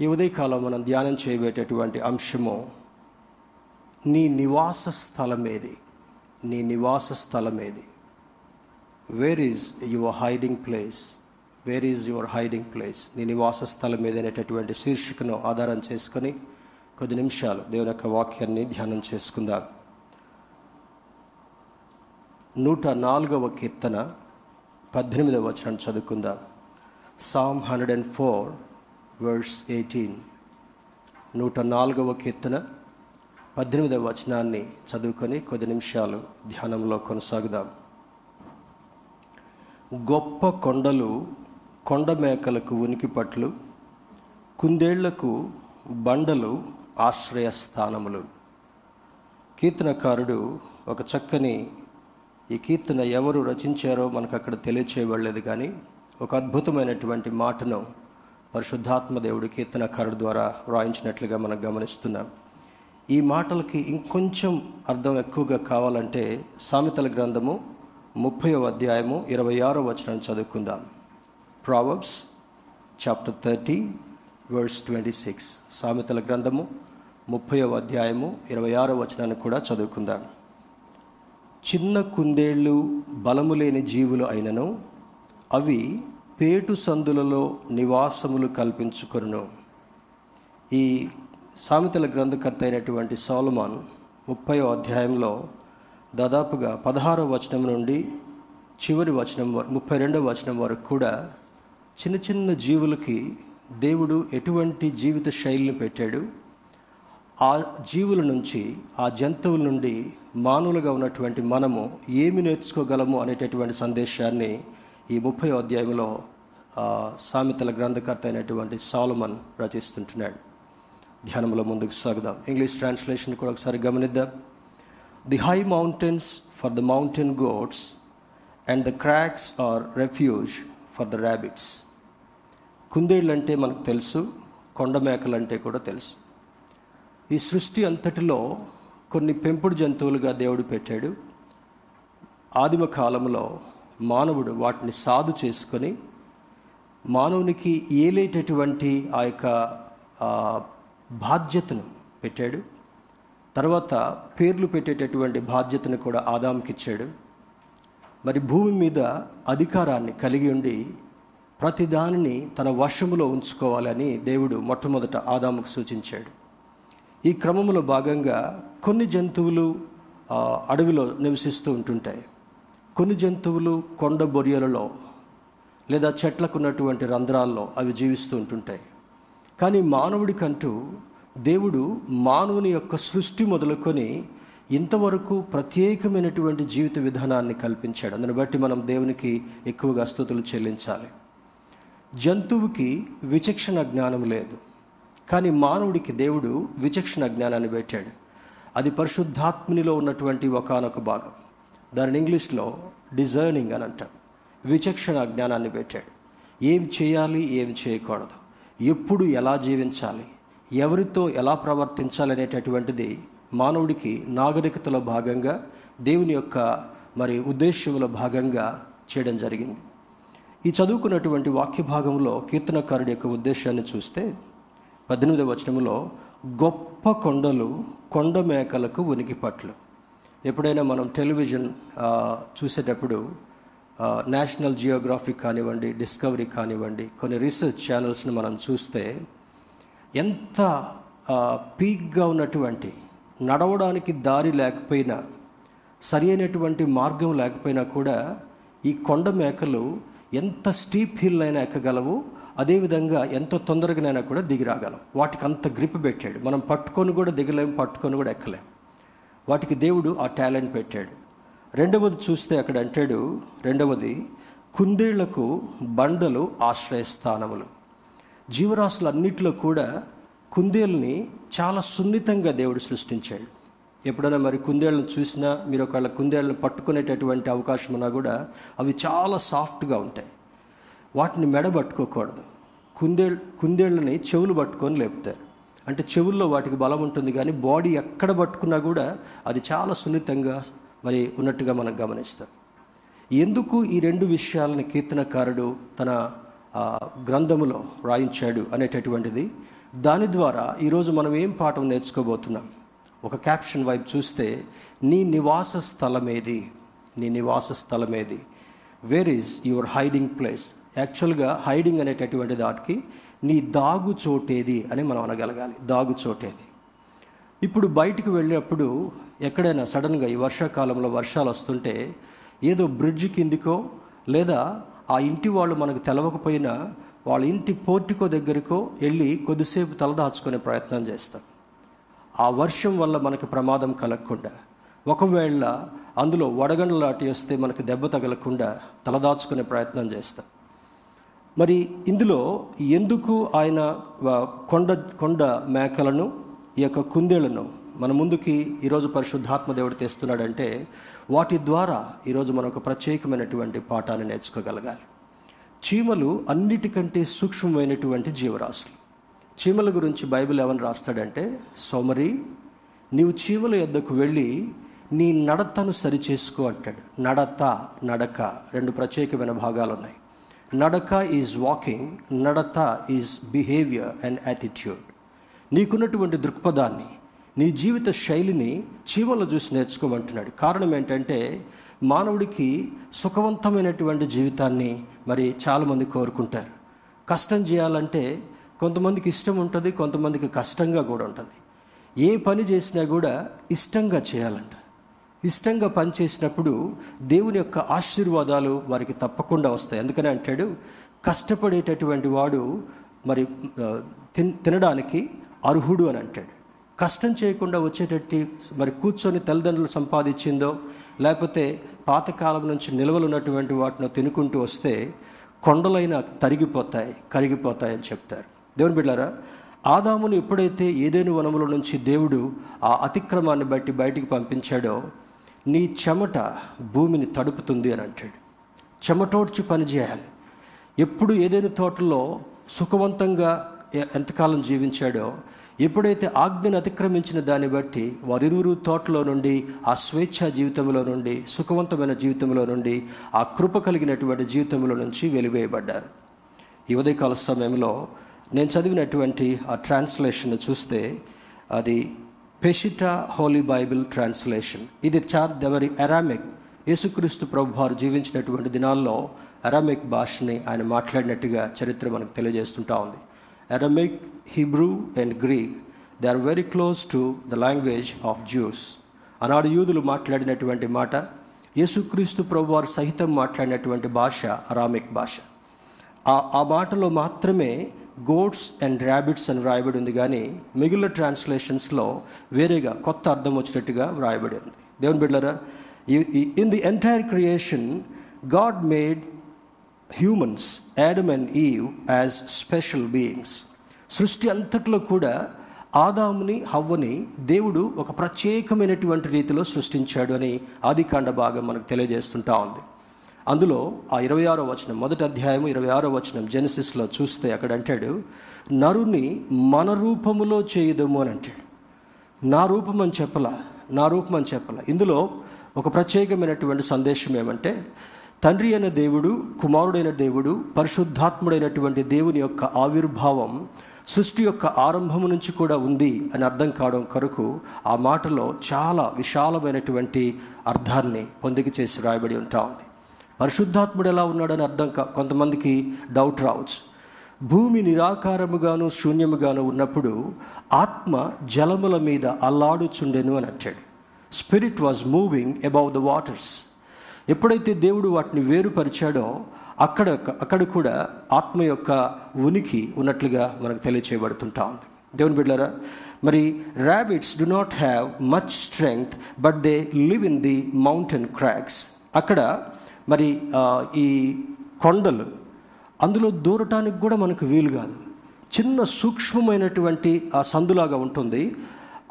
ఈ ఉదయకాలం మనం ధ్యానం చేయబేటటువంటి అంశము నీ నివాస స్థలం ఏది నీ నివాస స్థలం ఏది where is your hiding place where is your hiding place నీ నివాస స్థలం ఏదైనటువంటి శీర్షికను ఆధారం చేసుకొని కొద్ది నిమిషాలు దేవుని యొక్క వాక్యాన్ని ధ్యానం చేసుకుందాం. నూట నాలుగవ కీర్తన పద్దెనిమిదవ వచనం చదువుకుందాం. Psalm hundred and four verse eighteen నూట నాలుగవ కీర్తన పద్దెనిమిదవ వచనాన్ని చదువుకొని కొద్ది నిమిషాలు ధ్యానంలో కొనసాగుదాం. గొప్ప కొండలు కొండ మేకలకు ఉనికిపట్లు కుందేళ్ళకు బండలు ఆశ్రయస్థానములు కీర్తనకారుడు ఒక చక్కని ఈ కీర్తన ఎవరు రచించారో మనకు అక్కడ తెలియచేయబడలేదు కానీ ఒక అద్భుతమైనటువంటి మాటను పరిశుద్ధాత్మ దేవుడు కీర్తనకారుడు ద్వారా వ్రాయించినట్లుగా మనం గమనిస్తున్నాం. ఈ మాటలకి ఇంకొంచెం అర్థం ఎక్కువగా కావాలంటే సామెతల గ్రంథము ముప్పయో అధ్యాయము ఇరవై ఆరో వచనం చదువుకుందాం. Proverbs chapter thirty verse twenty six సామెతల గ్రంథము ముప్పయో అధ్యాయము ఇరవై ఆరో వచనాన్ని కూడా చదువుకుందాం. చిన్న కుందేళ్ళు బలము లేని జీవులు అయినను అవి పేటు సందులలో నివాసములు కల్పించుకొను ఈ సామెతల గ్రంథకర్త అయినటువంటి సోలమాన్ ముప్పై అధ్యాయంలో దాదాపుగా పదహారో వచనం నుండి చివరి వచనం ముప్పై రెండవ వచనం వరకు కూడా చిన్న చిన్న జీవులకి దేవుడు ఎటువంటి జీవిత శైలిని పెట్టాడు. ఆ జీవుల నుంచి ఆ జంతువుల నుండి మానవులుగా ఉన్నటువంటి మనము ఏమి నేర్చుకోగలము అనేటటువంటి సందేశాన్ని ఈ ముప్పై అధ్యాయంలో సామెతల గ్రంథకర్త అయినటువంటి సాలమన్ రచిస్తుంటున్నాడు. ధ్యానంలో ముందుకు సాగుదాం. ఇంగ్లీష్ ట్రాన్స్లేషన్ కూడా ఒకసారి గమనిద్దాం. The high mountains for the mountain goats and the crags are refuge for the rabbits కుందేళ్ళు అంటే మనకు తెలుసు కొండ మేకలు అంటే కూడా తెలుసు. ఈ సృష్టి అంతటిలో కొన్ని పెంపుడు జంతువులుగా దేవుడు పెట్టాడు. ఆదిమ కాలంలో మానవుడు వాటిని సాధు చేసుకొని మానవునికి ఏలేటటువంటి ఆ యొక్క బాధ్యతను పెట్టాడు. తర్వాత పేర్లు పెట్టేటటువంటి బాధ్యతను కూడా ఆదాంకిచ్చాడు మరి భూమి మీద అధికారాన్ని కలిగి ఉండి ప్రతిదానిని తన వశములో ఉంచుకోవాలని దేవుడు మొట్టమొదట ఆదాముకు సూచించాడు. ఈ క్రమంలో భాగంగా కొన్ని జంతువులు అడవిలో నివసిస్తూ ఉంటుంటాయి. కొన్ని జంతువులు కొండ బొరియలలో లేదా చెట్లకు ఉన్నటువంటి రంధ్రాల్లో అవి జీవిస్తూ ఉంటుంటాయి. కానీ మానవుడికంటూ దేవుడు మానవుని యొక్క సృష్టి మొదలుకొని ఇంతవరకు ప్రత్యేకమైనటువంటి జీవిత విధానాన్ని కల్పించాడు. అందుని బట్టి మనం దేవునికి ఎక్కువగా స్థుతులు చెల్లించాలి. జంతువుకి విచక్షణ జ్ఞానం లేదు. కానీ మానవుడికి దేవుడు విచక్షణ జ్ఞానాన్ని పెట్టాడు. అది పరిశుద్ధాత్మనిలో ఉన్నటువంటి ఒకనొక భాగం. దానిని ఇంగ్లీష్లో డిజర్నింగ్ అని అంటాం విచక్షణ జ్ఞానాన్ని పెట్టాడు. ఏమి చేయాలి ఏమి చేయకూడదు. ఎప్పుడు ఎలా జీవించాలి ఎవరితో ఎలా ప్రవర్తించాలి అనేటటువంటిది మానవుడికి నాగరికతలో భాగంగా దేవుని యొక్క మరి ఉద్దేశంలో భాగంగా చేయడం జరిగింది. ఈ చదువుకున్నటువంటి వాక్య భాగంలో కీర్తనకారుడి యొక్క ఉద్దేశాన్ని చూస్తే పద్దెనిమిదవ వచనంలో గొప్ప కొండలు కొండ మేకలకు ఉనికి పట్లు ఎప్పుడైనా మనం టెలివిజన్ చూసేటప్పుడు నేషనల్ జియోగ్రఫీ కానివ్వండి డిస్కవరీ కానివ్వండి కొన్ని రీసెర్చ్ ఛానల్స్ని మనం చూస్తే ఎంత పీక్గా ఉన్నటువంటి నడవడానికి దారి లేకపోయినా సరి అయినటువంటి మార్గం లేకపోయినా కూడా ఈ కొండ మేకలు ఎంత స్టీప్ హిల్ అయినా ఎక్కగలవు అదేవిధంగా ఎంత తొందరగానైనా కూడా దిగిరాగలం వాటికి అంత గ్రిప్ పెట్టాడు. మనం పట్టుకొని కూడా దిగలేం పట్టుకొని కూడా ఎక్కలేం. వాటికి దేవుడు ఆ టాలెంట్ పెట్టాడు. రెండవది చూస్తే అక్కడ అంటాడు రెండవది కుందేళ్ళకు బండలు ఆశ్రయస్థానములు. జీవరాశులన్నిటిలో కూడా కుందేళ్ళని చాలా సున్నితంగా దేవుడు సృష్టించాడు. ఎప్పుడైనా మరి కుందేళ్ళను చూసినా మీరు ఒకవేళ కుందేళ్ళను పట్టుకునేటటువంటి అవకాశం ఉన్నా కూడా అవి చాలా సాఫ్ట్గా ఉంటాయి. వాటిని మెడ పట్టుకోకూడదు. కుందేళ్ కుందేళ్ళని చెవులు పట్టుకొని లేపుతారు. అంటే చెవుల్లో వాటికి బలం ఉంటుంది కానీ బాడీ ఎక్కడ పట్టుకున్నా కూడా అది చాలా సున్నితంగా మరి ఉన్నట్టుగా మనం గమనిస్తాం. ఎందుకు ఈ రెండు విషయాలని కీర్తనకారుడు తన గ్రంథములో రాయించాడు అనేటటువంటిది? దాని ద్వారా ఈరోజు మనం ఏం పాఠం నేర్చుకోబోతున్నాం? ఒక క్యాప్షన్ వైపు చూస్తే నీ నివాస స్థలమేది? నీ నివాస స్థలమేది? Where is your hiding place యాక్చువల్గా హైడింగ్ అనేటటువంటి దానికి నీ దాగు చోటేది అని మనం అనగలగాలి. దాగు చోటేది. ఇప్పుడు బయటికి వెళ్ళినప్పుడు ఎక్కడైనా సడన్గా ఈ వర్షాకాలంలో వర్షాలు వస్తుంటే ఏదో బ్రిడ్జ్ కిందికో లేదా ఆ ఇంటి వాళ్ళు మనకు తెలవకపోయినా వాళ్ళ ఇంటి పోర్టికో దగ్గరకో వెళ్ళి కొద్దిసేపు తలదాచుకునే ప్రయత్నం చేస్తాం ఆ వర్షం వల్ల మనకు ప్రమాదం కలగకుండా ఒకవేళ అందులో వడగండ్లు లాంటి వస్తే మనకు దెబ్బ తగలకుండా తలదాచుకునే ప్రయత్నం చేస్తాం మరి ఇందులో ఎందుకు ఆయన కొండ కొండ మేకలను ఈ యొక్క కుందేళ్ళను మన ముందుకి ఈరోజు పరిశుద్ధాత్మ దేవుడు తెస్తున్నాడంటే వాటి ద్వారా ఈరోజు మనం ఒక ప్రత్యేకమైనటువంటి పాఠాన్ని నేర్చుకోగలగాలి. చీమలు అన్నిటికంటే సూక్ష్మమైనటువంటి జీవరాశులు. చీమల గురించి బైబిల్ ఏమని రాస్తాడంటే సోమరి నీవు చీమల యొద్దకు వెళ్ళి నీ నడతను సరిచేసుకో అంటాడు. నడత నడక రెండు ప్రత్యేకమైన భాగాలు ఉన్నాయి నడక ఈజ్ వాకింగ్ నడత ఈజ్ బిహేవియర్ అండ్ యాటిట్యూడ్ నీకున్నటువంటి దృక్పథాన్ని నీ జీవిత శైలిని చీమలు చూసి నేర్చుకోమంటున్నాడు. కారణం ఏంటంటే మానవుడికి సుఖవంతమైనటువంటి జీవితాన్ని మరి చాలామంది కోరుకుంటారు. కష్టం చేయాలంటే కొంతమందికి ఇష్టం ఉంటుంది కొంతమందికి కష్టంగా కూడా ఉంటుంది. ఏ పని చేసినా కూడా ఇష్టంగా చేయాలంట. ఇష్టంగా పని చేసినప్పుడు దేవుని యొక్క ఆశీర్వాదాలు వారికి తప్పకుండా వస్తాయి. ఎందుకని అంటాడు కష్టపడేటటువంటి వాడు మరి తిన్ తినడానికి అర్హుడు అని అంటాడు. కష్టం చేయకుండా వచ్చేటట్టు మరి కూర్చొని తల్లిదండ్రులు సంపాదించిందో లేకపోతే పాతకాలం నుంచి నిల్వలు ఉన్నటువంటి వాటిని తినుకుంటూ వస్తే కొండలైన తరిగిపోతాయి కరిగిపోతాయని చెప్తారు. దేవుని బిడ్డారా ఆదామును ఎప్పుడైతే ఏదేను వనముల నుంచి దేవుడు ఆ అతిక్రమాన్ని బట్టి బయటికి పంపించాడో నీ చెమట భూమిని తడుపుతుంది అని అంటాడు. చెమటోడ్చి పనిచేయాలి ఎప్పుడు ఏదైనా తోటలో సుఖవంతంగా ఎంతకాలం జీవించాడో ఎప్పుడైతే ఆజ్ఞను అతిక్రమించిన దాన్ని బట్టి వారిరువురు తోటలో నుండి ఆ స్వేచ్ఛ జీవితంలో నుండి సుఖవంతమైన జీవితంలో నుండి ఆ కృప కలిగినటువంటి జీవితంలో నుంచి వెలివేయబడ్డారు. ఈ ఉదయకాల సమయంలో నేను చదివినటువంటి ఆ ట్రాన్స్లేషన్ చూస్తే అది పెషిటా హోలీ బైబిల్ ట్రాన్స్లేషన్ ఇది చార్ దెవరి అరామిక్ యేసుక్రీస్తు ప్రభు వారు జీవించినటువంటి దినాల్లో అరామిక్ భాషని ఆయన మాట్లాడినట్టుగా చరిత్ర మనకు తెలియజేస్తుంటా ఉంది. Aramaic Hebrew and Greek they are very close to the language of Jews ఆనాడు యూదులు మాట్లాడినటువంటి మాట యేసుక్రీస్తు ప్రభు వారు సహితం మాట్లాడినటువంటి భాష అరామిక్ భాష. ఆ మాటలో మాత్రమే గోడ్స్ అండ్ ర్యాబిట్స్ అని వ్రాయబడి ఉంది కానీ మిగిలిన ట్రాన్స్లేషన్స్లో వేరేగా కొత్త అర్థం వచ్చినట్టుగా వ్రాయబడి ఉంది. దేవుని బిడ్డరా in the entire creation God made humans Adam and Eve as special beings సృష్టి అంతట్లో కూడా ఆదాముని హవ్వని దేవుడు ఒక ప్రత్యేకమైనటువంటి రీతిలో సృష్టించాడు అని ఆదికాండ భాగం మనకు తెలియజేస్తుంటా ఉంది. అందులో ఆ ఇరవై ఆరో వచనం మొదటి అధ్యాయం ఇరవై ఆరో వచనం జెనసిస్లో చూస్తే అక్కడ అంటాడు నరుని మన రూపములో చేయదము అని అంటాడు. నా రూపం అని చెప్పలా నా రూపం అని చెప్పలా. ఇందులో ఒక ప్రత్యేకమైనటువంటి సందేశం ఏమంటే తండ్రి అయిన దేవుడు కుమారుడైన దేవుడు పరిశుద్ధాత్ముడైనటువంటి దేవుని యొక్క ఆవిర్భావం సృష్టి యొక్క ఆరంభము నుంచి కూడా ఉంది అని అర్థం కావడం కొరకు ఆ మాటలో చాలా విశాలమైనటువంటి అర్థాన్ని పొందిక చేసి రాయబడి ఉంటా ఉంది. పరిశుద్ధాత్ముడు ఎలా ఉన్నాడని అర్థం కా కొంతమందికి డౌట్ రావచ్చు. భూమి నిరాకారముగాను శూన్యముగాను ఉన్నప్పుడు ఆత్మ జలముల మీద అల్లాడుచుండెను అని అంటాడు. Spirit was moving above the waters ఎప్పుడైతే దేవుడు వాటిని వేరుపరిచాడో అక్కడ అక్కడ కూడా ఆత్మ యొక్క ఉనికి ఉన్నట్లుగా మనకు తెలియచేయబడుతుంటా ఉంది. దేవుని బిడ్డారా మరి rabbits do not have much strength but they live in the mountain crags అక్కడ మరి ఈ కొండలు అందులో దూరటానికి కూడా మనకు వీలు కాదు. చిన్న సూక్ష్మమైనటువంటి ఆ సందులాగా ఉంటుంది.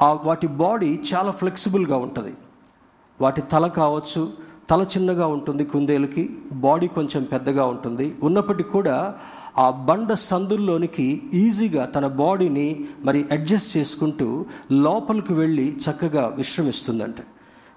ఆ వాటి బాడీ చాలా ఫ్లెక్సిబుల్గా ఉంటుంది. వాటి తల కావచ్చు తల చిన్నగా ఉంటుంది కుందేలుకి బాడీ కొంచెం పెద్దగా ఉంటుంది. ఉన్నప్పటికీ కూడా ఆ బండ సందుల్లోనికి ఈజీగా తన బాడీని మరి అడ్జస్ట్ చేసుకుంటూ లోపలికి వెళ్ళి చక్కగా విశ్రమిస్తుందంట.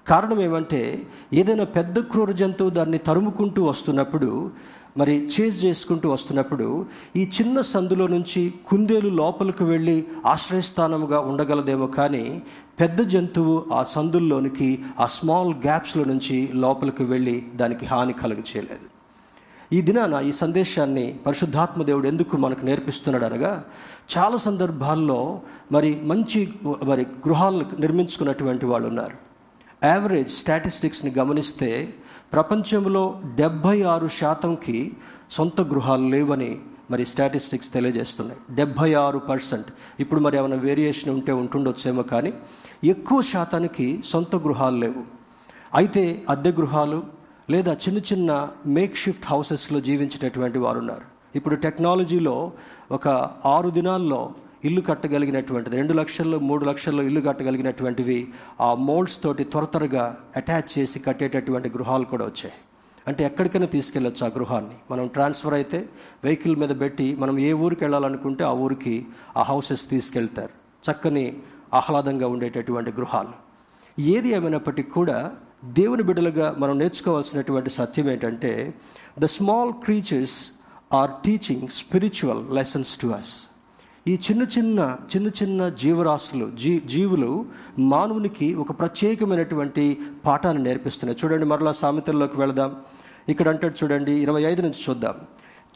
కారణం ఏమంటే ఏదైనా పెద్ద క్రూర జంతువు దాన్ని తరుముకుంటూ వస్తున్నప్పుడు మరి చేజ్ చేసుకుంటూ వస్తున్నప్పుడు ఈ చిన్న సందులో నుంచి కుందేలు లోపలికి వెళ్ళి ఆశ్రయస్థానముగా ఉండగలదేమో కానీ పెద్ద జంతువు ఆ సందుల్లోనికి ఆ స్మాల్ గ్యాప్స్లో నుంచి లోపలికి వెళ్ళి దానికి హాని కలుగ చేయలేదు. ఈ దినాన ఈ సందేశాన్ని పరిశుద్ధాత్మ దేవుడు ఎందుకు మనకు నేర్పిస్తున్నాడు అనగా చాలా సందర్భాల్లో మరి మంచి మరి గృహాలను నిర్మించుకున్నటువంటి వాళ్ళు ఉన్నారు. యావరేజ్ స్టాటిస్టిక్స్ని గమనిస్తే ప్రపంచంలో డెబ్భై ఆరు శాతంకి సొంత గృహాలు లేవని మరి స్టాటిస్టిక్స్ తెలియజేస్తున్నాయి. డెబ్భై ఆరు పర్సెంట్ ఇప్పుడు మరి ఏమైనా వేరియేషన్ ఉంటే ఉంటుండొచ్చేమో కానీ ఎక్కువ శాతానికి సొంత గృహాలు లేవు. అయితే అద్దె గృహాలు లేదా చిన్న చిన్న మేక్ షిఫ్ట్ హౌసెస్లో జీవించేటటువంటి వారు ఉన్నారు ఇప్పుడు టెక్నాలజీలో ఒక ఆరు దినాల్లో ఇల్లు కట్టగలిగినటువంటిది రెండు లక్షల్లో మూడు లక్షల్లో ఇల్లు కట్టగలిగినటువంటివి ఆ మోల్డ్స్ తోటి త్వర త్వరగా అటాచ్ చేసి కట్టేటటువంటి గృహాలు కూడా వచ్చాయి. అంటే ఎక్కడికైనా తీసుకెళ్ళొచ్చు ఆ గృహాన్ని. మనం ట్రాన్స్ఫర్ అయితే వెహికల్ మీద పెట్టి మనం ఏ ఊరికి వెళ్ళాలనుకుంటే ఆ ఊరికి ఆ హౌసెస్ తీసుకెళ్తారు. చక్కని ఆహ్లాదంగా ఉండేటటువంటి గృహాలు. ఏది ఏమైనప్పటికీ కూడా దేవుని బిడ్డలుగా మనం నేర్చుకోవాల్సినటువంటి సత్యం ఏంటంటే the small creatures are teaching spiritual lessons to us ఈ చిన్న చిన్న చిన్న చిన్న జీవరాశులు జీ జీవులు మానవునికి ఒక ప్రత్యేకమైనటువంటి పాఠాన్ని నేర్పిస్తున్నాయి. చూడండి మరలా సామెతల్లోకి వెళదాం. ఇక్కడ అంటాడు చూడండి ఇరవై ఐదు నుంచి చూద్దాం.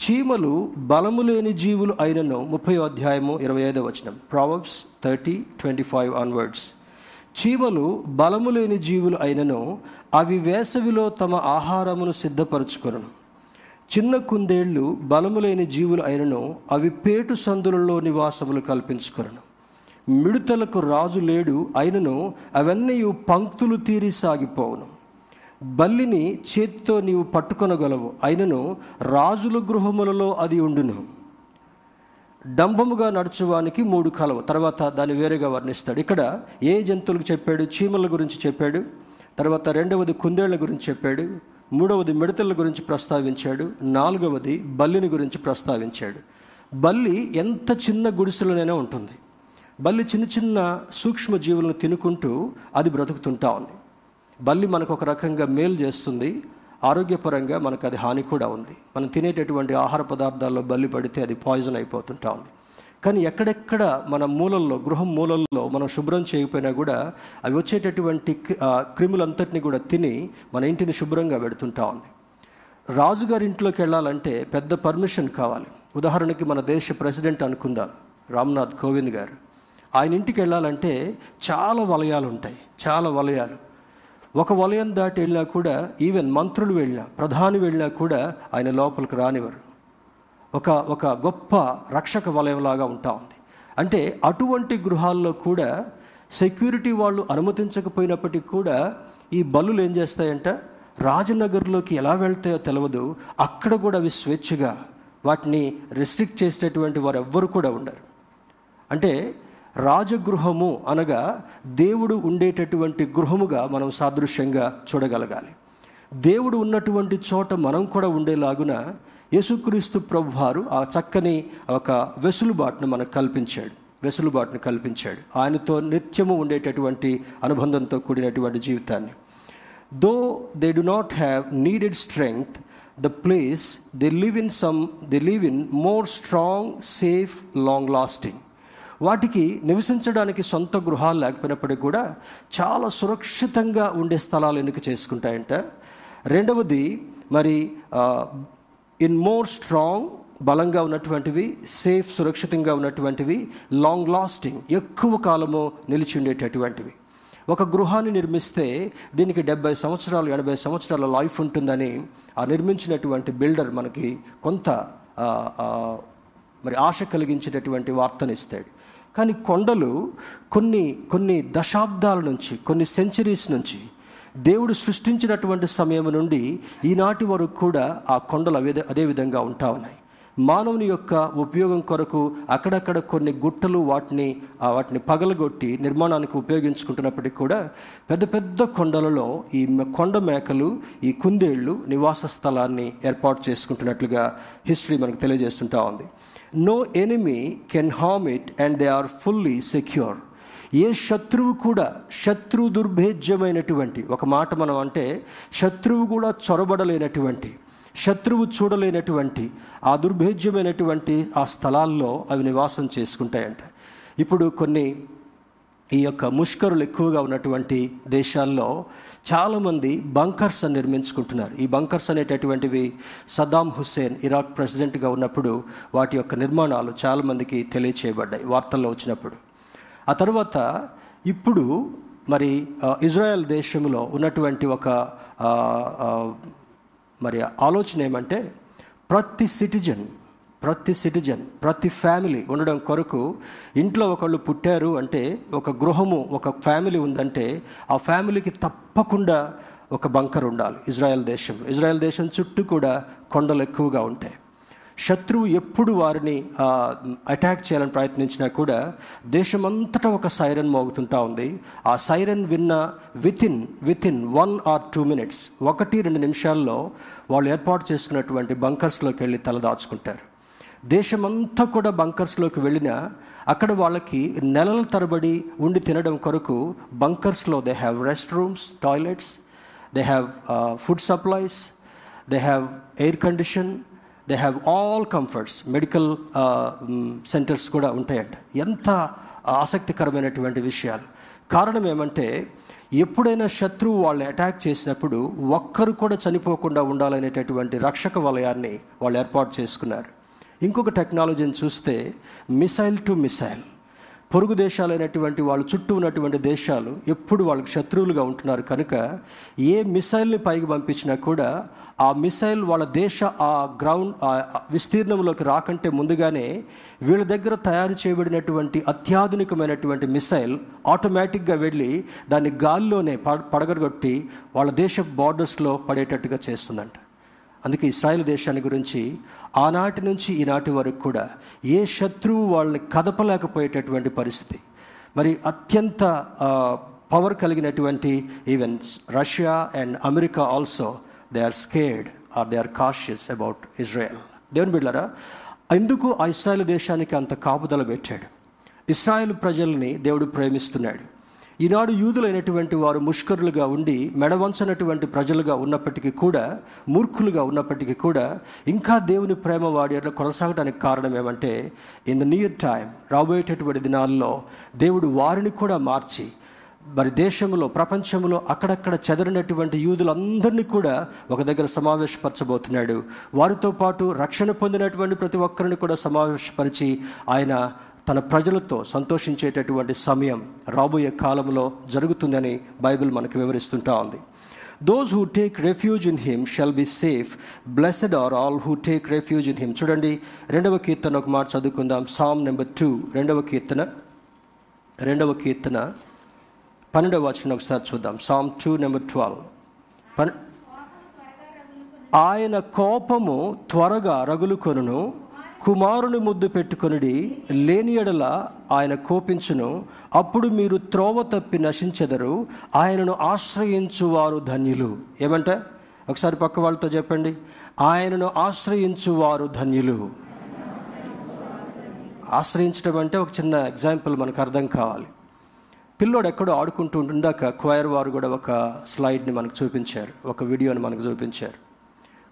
చీమలు బలము లేని జీవులు అయినను ముప్పై అధ్యాయము ఇరవై ఐదో వచనం. Proverbs thirty twenty five onwards చీమలు బలము లేని జీవులు అయినను అవి వేసవిలో తమ ఆహారమును సిద్ధపరచుకొను చిన్న కుందేళ్ళు బలములైన జీవులు అయినను అవి పేటు సందులలో నివాసములు కల్పించుకొను మిడుతలకు రాజు లేడు అయినను అవన్నీ పంక్తులు తీరి సాగిపోవును. బల్లిని చేతితో నీవు పట్టుకొనగలవు అయినను రాజుల గృహములలో అది ఉండును. డంబముగా నడుచువానికి మూడు కలవు. తర్వాత దాన్ని వేరేగా వర్ణిస్తాడు. ఇక్కడ ఏ జంతువులకు చెప్పాడు? చీమల గురించి చెప్పాడు. తర్వాత రెండవది కుందేళ్ళ గురించి చెప్పాడు. మూడవది మిడతల గురించి ప్రస్తావించాడు. నాలుగవది బల్లిని గురించి ప్రస్తావించాడు. బల్లి ఎంత చిన్న గుడిసెలోనైనా ఉంటుంది. బల్లి చిన్న చిన్న సూక్ష్మ జీవులను తినుకుంటూ అది బ్రతుకుతుంటా ఉంది. బల్లి మనకు ఒక రకంగా మేలు చేస్తుంది. ఆరోగ్యపరంగా మనకు అది హాని కూడా ఉంది. మనం తినేటటువంటి ఆహార పదార్థాల్లో బల్లి పడితే అది పాయిజన్ అయిపోతుంటా ఉంది. కానీ ఎక్కడెక్కడ మన మూలల్లో గృహం మూలల్లో మనం శుభ్రం చేయకపోయినా కూడా అవి వచ్చేటటువంటి క్రిములంతటిని కూడా తిని మన ఇంటిని శుభ్రంగా పెడుతుంటా ఉంది. రాజుగారి ఇంట్లోకి వెళ్ళాలంటే పెద్ద పర్మిషన్ కావాలి. ఉదాహరణకి మన దేశ ప్రెసిడెంట్ అనుకుందాం రామ్నాథ్ కోవింద్ గారు. ఆయన ఇంటికి వెళ్ళాలంటే చాలా వలయాలు ఉంటాయి చాలా వలయాలు. ఒక వలయం దాటి వెళ్ళినా కూడా ఈవెన్ మంత్రులు వెళ్ళినా ప్రధాని వెళ్ళినా కూడా ఆయన లోపలికి రానివ్వరు. ఒక ఒక గొప్ప రక్షక వలయంలాగా ఉంటా ఉంది. అంటే అటువంటి గృహాల్లో కూడా సెక్యూరిటీ వాళ్ళు అనుమతించకపోయినప్పటికీ కూడా ఈ బల్లులు ఏం చేస్తాయంట? రాజనగర్లోకి ఎలా వెళ్తాయో తెలియదు అక్కడ కూడా అవి స్వేచ్ఛగా వాటిని రెస్ట్రిక్ట్ చేసేటటువంటి వారు ఎవ్వరు కూడా ఉండరు. అంటే రాజగృహము అనగా దేవుడు ఉండేటటువంటి గృహముగా మనం సాదృశ్యంగా చూడగలగాలి. దేవుడు ఉన్నటువంటి చోట మనం కూడా ఉండేలాగున యేసుక్రీస్తు ప్రభువారు ఆ చక్కని ఒక వెసులుబాటును మనకు కల్పించాడు. వెసులుబాటును కల్పించాడు. ఆయనతో నిత్యము ఉండేటటువంటి అనుబంధంతో కూడినటువంటి జీవితాన్ని. Though they do not have needed strength the place they live in some they live in more strong safe long lasting వాటికి నివసించడానికి సొంత గృహాలు లేకపోయినప్పటికీ కూడా చాలా సురక్షితంగా ఉండే స్థలాలు ఎన్నిక చేసుకుంటాయంట? రెండవది మరి ఇన్ మోర్ స్ట్రాంగ్ బలంగా ఉన్నటువంటివి సేఫ్ సురక్షితంగా ఉన్నటువంటివి లాంగ్ లాస్టింగ్ ఎక్కువ కాలము నిలిచి ఉండేటటువంటివి. ఒక గృహాన్ని నిర్మిస్తే దీనికి డెబ్బై సంవత్సరాలు ఎనభై సంవత్సరాల లైఫ్ ఉంటుందని ఆ నిర్మించినటువంటి బిల్డర్ మనకి కొంత మరి ఆశ కలిగించేటటువంటి వార్తనిస్తాడు కానీ కొండలు కొన్ని కొన్ని దశాబ్దాల నుంచి కొన్ని సెంచరీస్ నుంచి దేవుడు సృష్టించినటువంటి సమయం నుండి ఈనాటి వరకు కూడా ఆ కొండలు అవే అదే విధంగా ఉంటా ఉన్నాయి. మానవుని యొక్క ఉపయోగం కొరకు అక్కడక్కడ కొన్ని గుట్టలు వాటిని వాటిని పగలగొట్టి నిర్మాణానికి ఉపయోగించుకుంటున్నప్పటికీ కూడా పెద్ద పెద్ద కొండలలో ఈ కొండ మేకలు ఈ కుందేళ్ళు నివాస స్థలాన్ని ఏర్పాటు చేసుకుంటున్నట్లుగా హిస్టరీ మనకు తెలియజేస్తుంటా ఉంది. No enemy can harm it and they are fully secure ఏ శత్రువు కూడా శత్రు దుర్భేద్యమైనటువంటి ఒక మాట మనం అంటే శత్రువు కూడా చొరబడలేనటువంటి శత్రువు చూడలేనటువంటి ఆ దుర్భేద్యమైనటువంటి ఆ స్థలాల్లో అవి నివాసం చేసుకుంటాయంట. ఇప్పుడు కొన్ని ఈ యొక్క ముష్కరులు ఎక్కువగా ఉన్నటువంటి దేశాల్లో చాలామంది బంకర్స్ అని నిర్మించుకుంటున్నారు. ఈ బంకర్స్ అనేటటువంటివి సద్దాం హుస్సేన్ ఇరాక్ ప్రెసిడెంట్గా ఉన్నప్పుడు వాటి యొక్క నిర్మాణాలు చాలామందికి తెలియచేయబడ్డాయి వార్తల్లో వచ్చినప్పుడు. ఆ తర్వాత ఇప్పుడు మరి ఇజ్రాయెల్ దేశంలో ఉన్నటువంటి ఒక మరి ఆలోచన ఏమంటే ప్రతి సిటిజన్ ప్రతి సిటిజన్ ప్రతి ఫ్యామిలీ ఉండడం కొరకు ఇంట్లో ఒకళ్ళు పుట్టారు అంటే ఒక గృహము ఒక ఫ్యామిలీ ఉందంటే ఆ ఫ్యామిలీకి తప్పకుండా ఒక బంకర్ ఉండాలి ఇజ్రాయెల్ దేశంలో ఇజ్రాయెల్ దేశం చుట్టూ కూడా కొండలు ఎక్కువగా ఉంటాయి. శత్రువు ఎప్పుడు వారిని అటాక్ చేయాలని ప్రయత్నించినా కూడా దేశమంతటా ఒక సైరన్ మోగుతుంటా ఉంది. ఆ సైరన్ విన్న within one or two minutes ఒకటి రెండు నిమిషాల్లో వాళ్ళు ఏర్పాటు చేసుకున్నటువంటి బంకర్స్లోకి వెళ్ళి తలదాచుకుంటారు దేశమంతా కూడా బంకర్స్లోకి వెళ్ళినా అక్కడ వాళ్ళకి నెలల తరబడి ఉండి తినడం కొరకు బంకర్స్లో they have rest rooms toilets they have food supplies they have air condition they have all comforts medical centres కూడా ఉంటాయంట. ఎంత ఆసక్తికరమైనటువంటి విషయాలు. కారణం ఏమంటే ఎప్పుడైనా శత్రువు వాళ్ళని అటాక్ చేసినప్పుడు ఒక్కరు కూడా చనిపోకుండా ఉండాలనేటటువంటి రక్షక వలయాన్ని వాళ్ళు ఏర్పాటు చేసుకున్నారు. ఇంకొక టెక్నాలజీని చూస్తే మిసైల్ టు మిసైల్ పొరుగు దేశాలైనటువంటి వాళ్ళు చుట్టూ ఉన్నటువంటి దేశాలు ఎప్పుడు వాళ్ళకి శత్రువులుగా ఉంటున్నారు కనుక ఏ మిసైల్ని పైకి పంపించినా కూడా ఆ మిసైల్ వాళ్ళ దేశ ఆ గ్రౌండ్ ఆ విస్తీర్ణంలోకి రాకంటే ముందుగానే వీళ్ళ దగ్గర తయారు చేయబడినటువంటి అత్యాధునికమైనటువంటి మిసైల్ ఆటోమేటిక్గా వెళ్ళి దాన్ని గాల్లోనే పడ- పడగొట్టి వాళ్ళ దేశ బార్డర్స్లో పడేటట్టుగా చేస్తుందంట. అందుకే ఇస్రాయేల్ దేశాన్ని గురించి ఆనాటి నుంచి ఈనాటి వరకు కూడా ఏ శత్రువు వాళ్ళని కదపలేకపోయేటటువంటి పరిస్థితి. మరి అత్యంత పవర్ కలిగినటువంటి even Russia and America also they are scared are they are cautious about Israel దేవుని బిడ్డారా ఎందుకు ఆ ఇస్రాయల్ దేశానికి అంత కాపుదల పెట్టాడు? ఇస్రాయేల్ ప్రజల్ని దేవుడు ప్రేమిస్తున్నాడు. ఈనాడు యూదులైనటువంటి వారు ముష్కరులుగా ఉండి మెడవంచనటువంటి ప్రజలుగా ఉన్నప్పటికీ కూడా మూర్ఖులుగా ఉన్నప్పటికీ కూడా ఇంకా దేవుని ప్రేమ వాడి కొనసాగడానికి కారణం ఏమంటే ఇన్ ద నియర్ టైం రాబోయేటటువంటి దినాల్లో దేవుడు వారిని కూడా మార్చి మరి దేశంలో ప్రపంచంలో అక్కడక్కడ చెదరినటువంటి యూదులందరినీ కూడా ఒక దగ్గర సమావేశపరచబోతున్నాడు. వారితో పాటు రక్షణ పొందినటువంటి ప్రతి ఒక్కరిని కూడా సమావేశపరిచి ఆయన తన ప్రజలతో సంతోషించేటటువంటి సమయం రాబోయే కాలంలో జరుగుతుందని బైబిల్ మనకు వివరిస్తుంటా ఉంది. Those who take refuge in him shall be safe blessed are all who take refuge in him చూడండి రెండవ కీర్తన ఒక మాట చదువుకుందాం. సామ్ నెంబర్ టూ రెండవ కీర్తన రెండవ కీర్తన పన్నెండవ వచనం ఒకసారి చూద్దాం. సామ్ టూ నెంబర్ ట్వెల్వ్ పన్ ఆయన కోపము త్వరగా రగులుకొను కుమారుని ముద్దు పెట్టుకొనుడి లేని ఎడల ఆయన కోపించును. అప్పుడు మీరు త్రోవ తప్పి నశించెదరు. ఆయనను ఆశ్రయించువారు ధన్యులు. ఏమంటే? ఒకసారి పక్క వాళ్ళతో చెప్పండి. ఆయనను ఆశ్రయించువారు ధన్యులు. ఆశ్రయించడం అంటే ఒక చిన్న ఎగ్జాంపుల్ మనకు అర్థం కావాలి. పిల్లోడు ఎక్కడో ఆడుకుంటూ ఉండాక క్వైర్ వారు కూడా ఒక స్లైడ్ని మనకు చూపించారు. ఒక వీడియోని మనకు చూపించారు.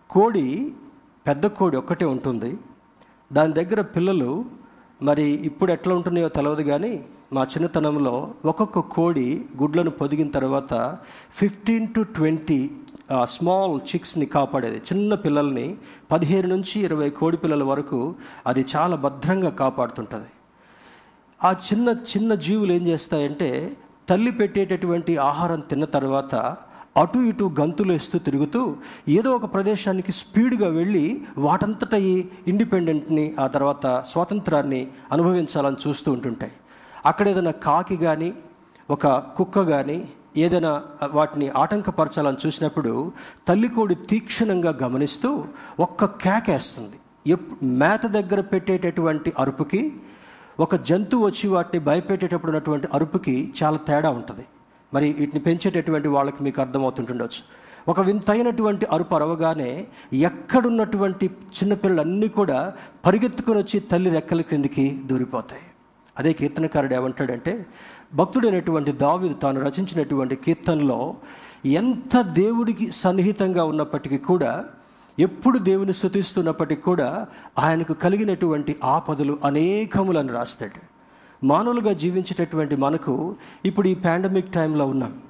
కోడి పెద్ద కోడి ఒక్కటే ఉంటుంది. దాని దగ్గర పిల్లలు మరి ఇప్పుడు ఎట్లా ఉంటున్నాయో తెలియదు కానీ మా చిన్నతనంలో ఒక్కొక్క కోడి గుడ్లను పొదిగిన తర్వాత ఫిఫ్టీన్ టు ట్వంటీ స్మాల్ చిక్స్ని కాపాడేది. చిన్న పిల్లల్ని పదిహేను నుంచి ఇరవై కోడి పిల్లల వరకు అది చాలా భద్రంగా కాపాడుతుంటుంది. ఆ చిన్న చిన్న జీవులు ఏం చేస్తాయంటే తల్లి పెట్టేటటువంటి ఆహారం తిన్న తర్వాత అటు ఇటు గంతులు వేస్తూ తిరుగుతూ ఏదో ఒక ప్రదేశానికి స్పీడ్గా వెళ్ళి వాటంతట ఈ ఇండిపెండెంట్ని ఆ తర్వాత స్వాతంత్రాన్ని అనుభవించాలని చూస్తూ ఉంటుంటాయి. అక్కడ ఏదైనా కాకి కానీ ఒక కుక్క కానీ ఏదైనా వాటిని ఆటంకపరచాలని చూసినప్పుడు తల్లికోడి తీక్షణంగా గమనిస్తూ ఒక్క కేకేస్తుంది ఎప్ మేత దగ్గర పెట్టేటటువంటి అరుపుకి ఒక జంతువు వచ్చి వాటిని భయపెట్టేటప్పుడు ఉన్నటువంటి అరుపుకి చాలా తేడా ఉంటుంది. మరి వీటిని పెంచేటటువంటి వాళ్ళకి మీకు అర్థమవుతుంటుండొచ్చు. ఒక వింతైనటువంటి అరుపు అరవగానే ఎక్కడున్నటువంటి చిన్నపిల్లలన్నీ కూడా పరిగెత్తుకొని వచ్చి తల్లి రెక్కల క్రిందికి దూరిపోతాయి. అదే కీర్తనకారుడు ఏమంటాడంటే భక్తుడైనటువంటి దావిదు తాను రచించినటువంటి కీర్తనలో ఎంత దేవుడికి సన్నిహితంగా ఉన్నప్పటికీ కూడా ఎప్పుడు దేవుని స్థుతిస్తున్నప్పటికీ కూడా ఆయనకు కలిగినటువంటి ఆపదలు అనేకములను రాస్తాడు. మానవులుగా జీవించేటటువంటి మనకు ఇప్పుడు ఈ పాండమిక్ టైంలో ఉన్నాం.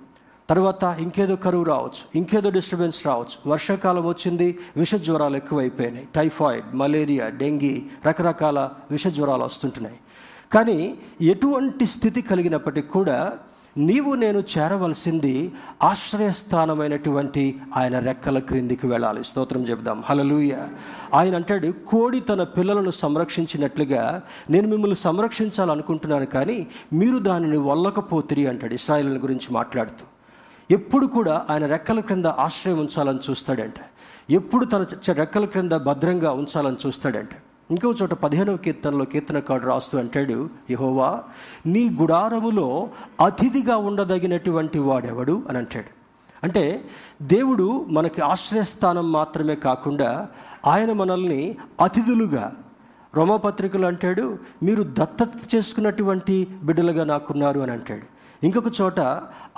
తర్వాత ఇంకేదో కరువు రావచ్చు ఇంకేదో డిస్టర్బెన్స్ రావచ్చు. వర్షాకాలం వచ్చింది విష జ్వరాలు ఎక్కువైపోయినాయి. టైఫాయిడ్ మలేరియా డెంగీ రకరకాల విష జ్వరాలు వస్తుంటున్నాయి. కానీ ఎటువంటి స్థితి కలిగినప్పటికీ కూడా నీవు నేను చేరవలసింది ఆశ్రయస్థానమైనటువంటి ఆయన రెక్కల క్రిందికి వెళ్ళాలి. స్తోత్రం చెబుదాం. హలలుయ ఆయన అంటాడు కోడి తన పిల్లలను సంరక్షించినట్లుగా నేను మిమ్మల్ని సంరక్షించాలనుకుంటున్నాను కానీ మీరు దానిని వల్లకపోతిరి అంటాడు ఇస్రాయిల్ గురించి మాట్లాడుతూ. ఎప్పుడు కూడా ఆయన రెక్కల క్రింద ఆశ్రయం ఉంచాలని చూస్తాడంట. ఎప్పుడు తన రెక్కల క్రింద భద్రంగా ఉంచాలని చూస్తాడంట. ఇంకో చోట పదిహేనవ కీర్తనలో కీర్తనకాడు రాస్తూ అంటాడు యహోవా నీ గుడారములో అతిథిగా ఉండదగినటువంటి వాడెవడు? అని అంటాడు. అంటే దేవుడు మనకి ఆశ్రయస్థానం మాత్రమే కాకుండా ఆయన మనల్ని అతిథులుగా రోమపత్రికలు అంటాడు మీరు దత్తత చేసుకున్నటువంటి బిడ్డలుగా నాకున్నారు అని అంటాడు. ఇంకొక చోట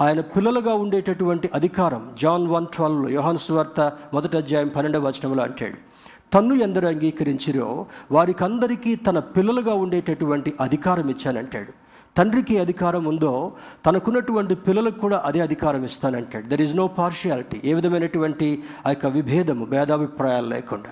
ఆయన పిల్లలుగా ఉండేటటువంటి అధికారం జాన్ వన్ ట్వెల్వ్లో యోహాన్ సువార్త మొదటి అధ్యాయం పన్నెండవ వచనంలో అంటాడు. తన్ను ఎందరు అంగీకరించిరో? వారికందరికీ తన పిల్లలుగా ఉండేటటువంటి అధికారం ఇచ్చానంటాడు. తండ్రికి అధికారం ఉందో తనకున్నటువంటి పిల్లలకు కూడా అదే అధికారం ఇస్తానంటాడు. దర్ ఇస్ నో పార్షియాలిటీ ఏ విధమైనటువంటి ఆ యొక్క విభేదము భేదాభిప్రాయాలు లేకుండా.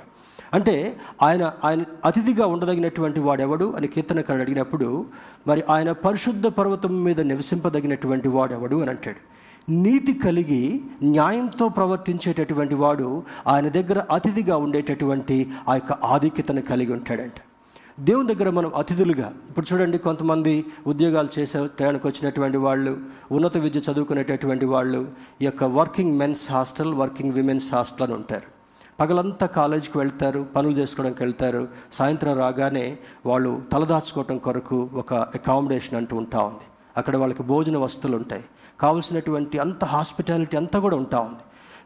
అంటే ఆయన ఆయన అతిథిగా ఉండదగినటువంటి వాడెవడు అని కీర్తనకారుడు అడిగినప్పుడు మరి ఆయన పరిశుద్ధ పర్వతం మీద నివసింపదగినటువంటి వాడెవడు అని అంటాడు. నీతి కలిగి న్యాయంతో ప్రవర్తించేటటువంటి వాడు ఆయన దగ్గర అతిథిగా ఉండేటటువంటి ఆ యొక్క ఆధిక్యతను కలిగి ఉంటాడంట. దేవుని దగ్గర మనం అతిథులుగా ఇప్పుడు చూడండి కొంతమంది ఉద్యోగాలు చేసే టయానికి వచ్చినటువంటి వాళ్ళు ఉన్నత విద్య చదువుకునేటటువంటి వాళ్ళు ఈ యొక్క working men's hostel working women's hostel అని ఉంటారు. పగలంతా కాలేజీకి వెళ్తారు పనులు చేసుకోవడానికి వెళ్తారు సాయంత్రం రాగానే వాళ్ళు తలదాచుకోవటం కొరకు ఒక అకామిడేషన్ అంటూ ఉంటా ఉంది. అక్కడ వాళ్ళకి భోజన వస్తువులు ఉంటాయి. కావలసినటువంటి అంత హాస్పిటాలిటీ అంతా కూడా ఉంటా ఉంది.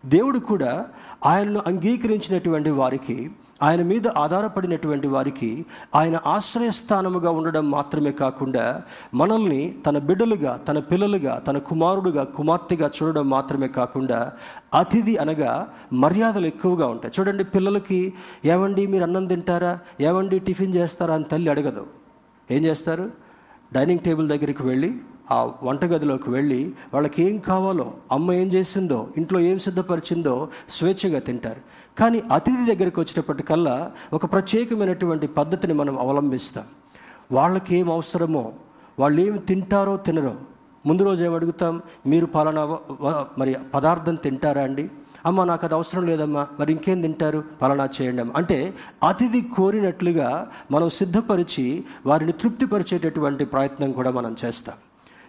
దేవుడు కూడా ఆయనను అంగీకరించినటువంటి వారికి ఆయన మీద ఆధారపడినటువంటి వారికి ఆయన ఆశ్రయస్థానముగా ఉండడం మాత్రమే కాకుండా మనల్ని తన బిడ్డలుగా తన పిల్లలుగా తన కుమారుడుగా కుమార్తెగా చూడడం మాత్రమే కాకుండా అతిథి అనగా మర్యాదలు ఎక్కువగా ఉంటాయి. చూడండి పిల్లలకి ఏమండి మీరు అన్నం తింటారా? ఏమండి టిఫిన్ చేస్తారా? అని తల్లి అడగదు. ఏం చేస్తారు? డైనింగ్ టేబుల్ దగ్గరికి వెళ్ళి ఆ వంటగదిలోకి వెళ్ళి వాళ్ళకి ఏం కావాలో అమ్మ ఏం చేసిందో ఇంట్లో ఏం సిద్ధపరిచిందో స్వేచ్ఛగా తింటారు. కానీ అతిథి దగ్గరికి వచ్చేటప్పటికల్లా ఒక ప్రత్యేకమైనటువంటి పద్ధతిని మనం అవలంబిస్తాం. వాళ్ళకి ఏం అవసరమో వాళ్ళు ఏమి తింటారో తినరో ముందు రోజు ఏం అడుగుతాం? మీరు పలానా మరి పదార్థం తింటారా అండి? అమ్మ నాకు అది అవసరం లేదమ్మా మరి ఇంకేం తింటారు? పలానా చేయండి అంటే అతిథి కోరినట్లుగా మనం సిద్ధపరిచి వారిని తృప్తిపరిచేటటువంటి ప్రయత్నం కూడా మనం చేస్తాం.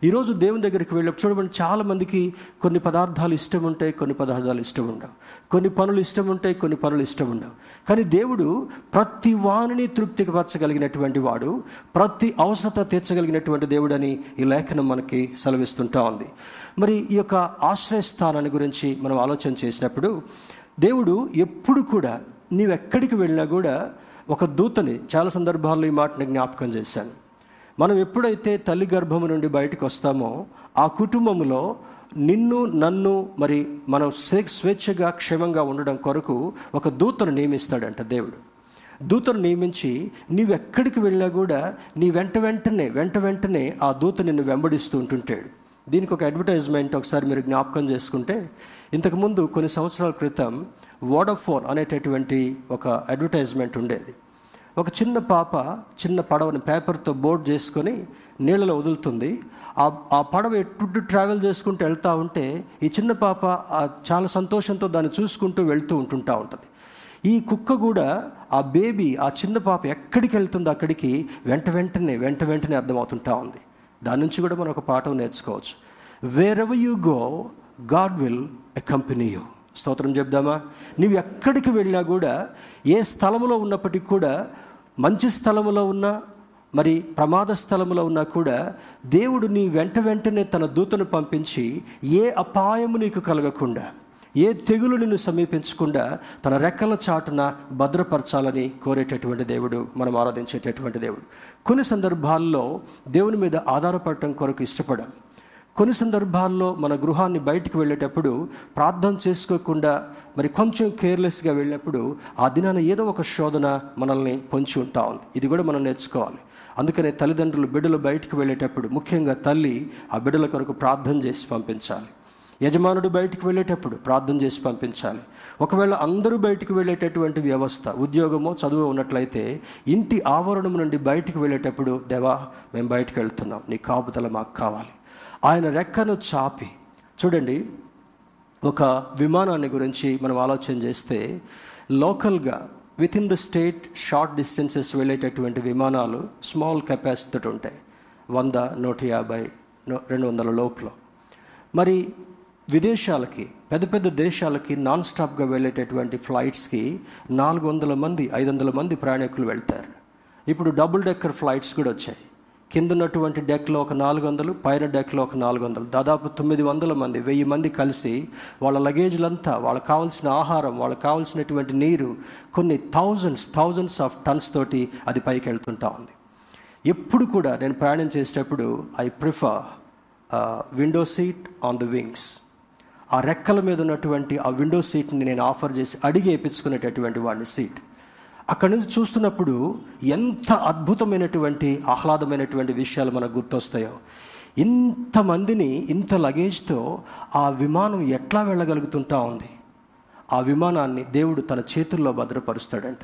ఈరోజు దేవుని దగ్గరికి వెళ్ళి చూడమని చాలామందికి కొన్ని పదార్థాలు ఇష్టం ఉంటాయి కొన్ని పదార్థాలు ఇష్టం ఉండవు. కొన్ని పనులు ఇష్టం ఉంటాయి కొన్ని పనులు ఇష్టం ఉండవు. కానీ దేవుడు ప్రతి వాణిని తృప్తిపరచగలిగినటువంటి వాడు ప్రతి అవసరత తీర్చగలిగినటువంటి దేవుడని ఈ లేఖనం మనకి సెలవిస్తుంటా ఉంది. మరి ఈ యొక్క ఆశ్రయస్థానాన్ని గురించి మనం ఆలోచన చేసినప్పుడు దేవుడు ఎప్పుడు కూడా నీవెక్కడికి వెళ్ళినా కూడా ఒక దూతని చాలా సందర్భాల్లో ఈ మాటని జ్ఞాపకం చేశాను మనం ఎప్పుడైతే తల్లి గర్భం నుండి బయటకు వస్తామో ఆ కుటుంబంలో నిన్ను నన్ను మరి మనం స్వే- స్వేచ్ఛగా క్షేమంగా ఉండడం కొరకు ఒక దూతను నియమిస్తాడంట దేవుడు. దూతను నియమించి నీవెక్కడికి వెళ్ళినా కూడా నీ వెంట వెంటనే వెంట వెంటనే ఆ దూత నిన్ను వెంబడిస్తూ ఉంటుంటాడు. దీనికి ఒక అడ్వర్టైజ్మెంట్ ఒకసారి మీరు జ్ఞాపకం చేసుకుంటే ఇంతకుముందు కొన్ని సంవత్సరాల క్రితం వోడాఫోన్ అనేటటువంటి ఒక అడ్వర్టైజ్మెంట్ ఉండేది. ఒక చిన్న పాప చిన్న పడవని పేపర్తో బోర్డ్ చేసుకొని నీళ్ళలో వదులుతుంది. ఆ ఆ పడవ ఎటు ట్రావెల్ చేసుకుంటూ వెళ్తూ ఉంటే ఈ చిన్న పాప చాలా సంతోషంతో దాన్ని చూసుకుంటూ వెళ్తూ ఉంటుంటా ఉంటుంది. ఈ కుక్క కూడా ఆ బేబీ ఆ చిన్న పాప ఎక్కడికి వెళ్తుందో అక్కడికి వెంట వెంటనే వెంట వెంటనే అర్థమవుతుంటా ఉంది. దాని నుంచి కూడా మనం ఒక పాఠం నేర్చుకోవచ్చు. Wherever you go God will accompany you స్తోత్రం చెప్దామా? నీవు ఎక్కడికి వెళ్ళినా కూడా ఏ స్థలంలో ఉన్నప్పటికీ కూడా మంచి స్థలములో ఉన్నా మరి ప్రమాద స్థలములో ఉన్నా కూడా దేవుడు నీ వెంట వెంటనే తన దూతను పంపించి ఏ అపాయము నీకు కలగకుండా ఏ తెగులు నిన్ను సమీపించకుండా తన రెక్కల చాటున భద్రపరచాలని కోరేటటువంటి దేవుడు మనం ఆరాధించేటటువంటి దేవుడు. కొన్ని సందర్భాల్లో దేవుని మీద ఆధారపడటం కొరకు ఇష్టపడాం కొన్ని సందర్భాల్లో మన గృహాన్ని బయటికి వెళ్ళేటప్పుడు ప్రార్థన చేసుకోకుండా మరి కొంచెం కేర్లెస్గా వెళ్ళినప్పుడు ఆ దినాన ఏదో ఒక శోధన మనల్ని పొంచి ఉంటా ఉంది. ఇది కూడా మనం నేర్చుకోవాలి. అందుకనే తల్లిదండ్రులు బిడ్డలు బయటికి వెళ్ళేటప్పుడు ముఖ్యంగా తల్లి ఆ బిడ్డల కొరకు ప్రార్థన చేసి పంపించాలి. యజమానుడు బయటికి వెళ్ళేటప్పుడు ప్రార్థన చేసి పంపించాలి. ఒకవేళ అందరూ బయటికి వెళ్ళేటటువంటి వ్యవస్థ ఉద్యోగమో చదువు ఉన్నట్లయితే ఇంటి ఆవరణం నుండి బయటికి వెళ్ళేటప్పుడు దేవా మేము బయటికి వెళ్తున్నాం. నీ కాపుదల మాకు కావాలి. ఆయన రెక్కను చాపి. చూడండి ఒక విమానాన్ని గురించి మనం ఆలోచన చేస్తే లోకల్గా within the state short distances వెళ్ళేటటువంటి విమానాలు స్మాల్ కెపాసిటీ ఉంటాయి. వంద నూట యాభై రెండు వందల లోపల. మరి విదేశాలకి పెద్ద పెద్ద దేశాలకి నాన్ స్టాప్గా వెళ్ళేటటువంటి ఫ్లైట్స్కి నాలుగు వందల మంది ఐదు వందల మంది ప్రయాణికులు వెళ్తారు. ఇప్పుడు డబుల్ డెక్కర్ ఫ్లైట్స్ కూడా వచ్చాయి. కింద ఉన్నటువంటి డెక్లో ఒక నాలుగు వందలు పైన డెక్లో ఒక నాలుగు వందలు దాదాపు తొమ్మిది వందల మంది వెయ్యి మంది కలిసి వాళ్ళ లగేజ్లంతా వాళ్ళకి కావాల్సిన ఆహారం వాళ్ళకి కావాల్సినటువంటి నీరు కొన్ని థౌజండ్స్ థౌజండ్స్ ఆఫ్ టన్స్ తోటి అది పైకి వెళ్తుంటా ఉంది. ఎప్పుడు కూడా నేను ప్రయాణం చేసేటప్పుడు I prefer window seat on the wings. ఆ రెక్కల మీద ఉన్నటువంటి ఆ విండో సీట్ని నేను ఆఫర్ చేసి అడిగి వేయించుకునేటటువంటి వాడిని సీట్. అక్కడి నుంచి చూస్తున్నప్పుడు ఎంత అద్భుతమైనటువంటి ఆహ్లాదమైనటువంటి విషయాలు మనకు గుర్తొస్తాయో. ఇంతమందిని ఇంత లగేజ్తో ఆ విమానం ఎట్లా వెళ్ళగలుగుతుంటా ఉంది? ఆ విమానాన్ని దేవుడు తన చేతుల్లో భద్రపరుస్తాడంట.